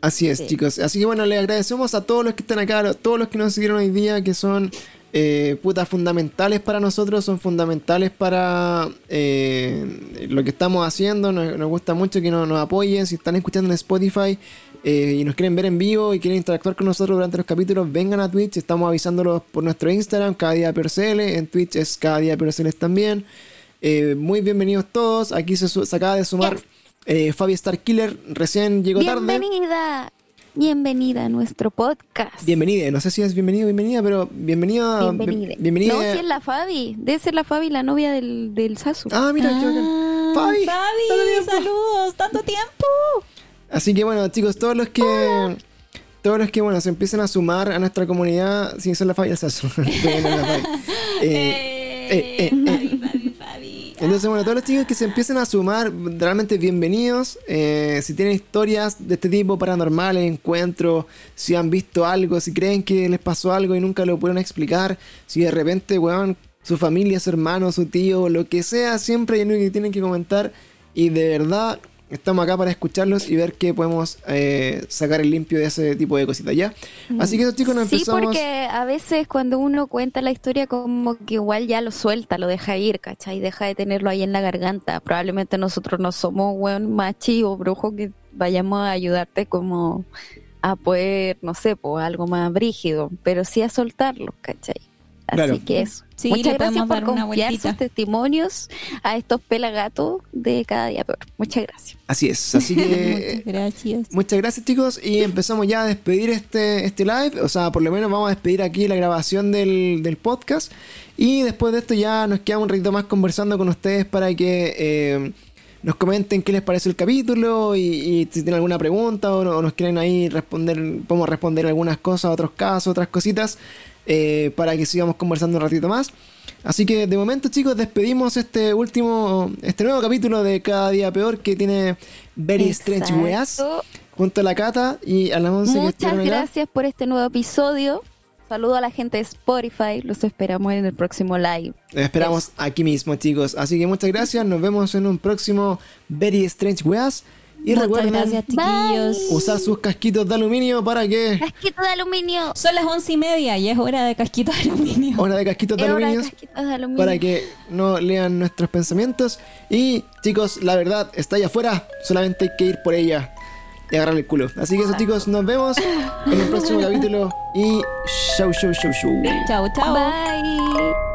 Así es, Sí. chicos. Así que bueno, les agradecemos a todos los que están acá, a todos los que nos siguieron hoy día, que son eh, putas fundamentales para nosotros, son fundamentales para eh, lo que estamos haciendo. Nos, nos gusta mucho que nos, nos apoyen. Si están escuchando en Spotify eh, y nos quieren ver en vivo y quieren interactuar con nosotros durante los capítulos, vengan a Twitch. Estamos avisándolos por nuestro Instagram, cada día PRCL. En Twitch es cada día PRCL también. Eh, muy bienvenidos todos. Aquí se, acaba de sumar eh, Fabi Starkiller. Recién llegó tarde. Bienvenida. Bienvenida a nuestro podcast. Bienvenida, no sé si es bienvenido o bienvenida, pero bienvenida. Bienvenida. Bienvenida. No, si es la Fabi. Debe ser la Fabi, la novia del, del Sasu. Ah, mira, qué bacán. Ah, Fabi, Fabi, saludos, tanto tiempo. Así que bueno, chicos, todos los que. Todos los que, bueno, se empiecen a sumar a nuestra comunidad, sin ser la Fabi, el Sasu. Bueno, la Fabi. Eh, eh, eh. Entonces, bueno, todos los chicos que se empiecen a sumar, realmente bienvenidos. Eh, si tienen historias de este tipo, paranormales, encuentros, si han visto algo, si creen que les pasó algo y nunca lo pudieron explicar, si de repente, weón, su familia, su hermano, su tío, lo que sea, siempre hay algo que tienen que comentar. Y de verdad, estamos acá para escucharlos y ver qué podemos eh, sacar el limpio de ese tipo de cositas, ¿ya? Así que esos chicos nos Sí, empezamos... porque a veces cuando uno cuenta la historia como que igual ya lo suelta, lo deja ir, ¿cachai? Deja de tenerlo ahí en la garganta. Probablemente nosotros no somos, weón, machi o brujo que vayamos a ayudarte como a poder, no sé, pues algo más brígido, pero sí a soltarlo, ¿cachai? Así Claro. que eso. Sí, Muchas le gracias por confiar sus testimonios a estos pelagatos de cada día peor. Muchas gracias. Así es, así que... Muchas gracias. Muchas gracias chicos y empezamos ya a despedir este, este live, o sea, por lo menos vamos a despedir aquí la grabación del, del podcast y después de esto ya nos quedamos un ratito más conversando con ustedes para que eh, nos comenten qué les parece el capítulo y, y si tienen alguna pregunta o, o nos quieren ahí responder, podemos responder algunas cosas, otros casos, otras cositas eh, para que sigamos conversando un ratito más. Así que de momento chicos despedimos este último, este nuevo capítulo de Cada Día Peor que tiene Very Strange Weas junto a la Cata y a la Monse que Muchas acá. gracias por este nuevo episodio. Saludo a la gente de Spotify. Los esperamos en el próximo live. Les esperamos aquí mismo, chicos. Así que muchas gracias. Nos vemos en un próximo Very Strange Weas. Y Muchas recuerden gracias, chiquillos. usar sus casquitos de aluminio para que. Casquito de aluminio. Son las once y media y es hora de casquito de aluminio. Hora de casquitos de Es hora de aluminio. casquitos de aluminio. Para que no lean nuestros pensamientos. Y chicos, la verdad está allá afuera. Solamente hay que ir por ella y agarrarle el culo. Así que eso, chicos, nos vemos en el próximo capítulo. Y show, show, show, show. Chao, chao. Bye.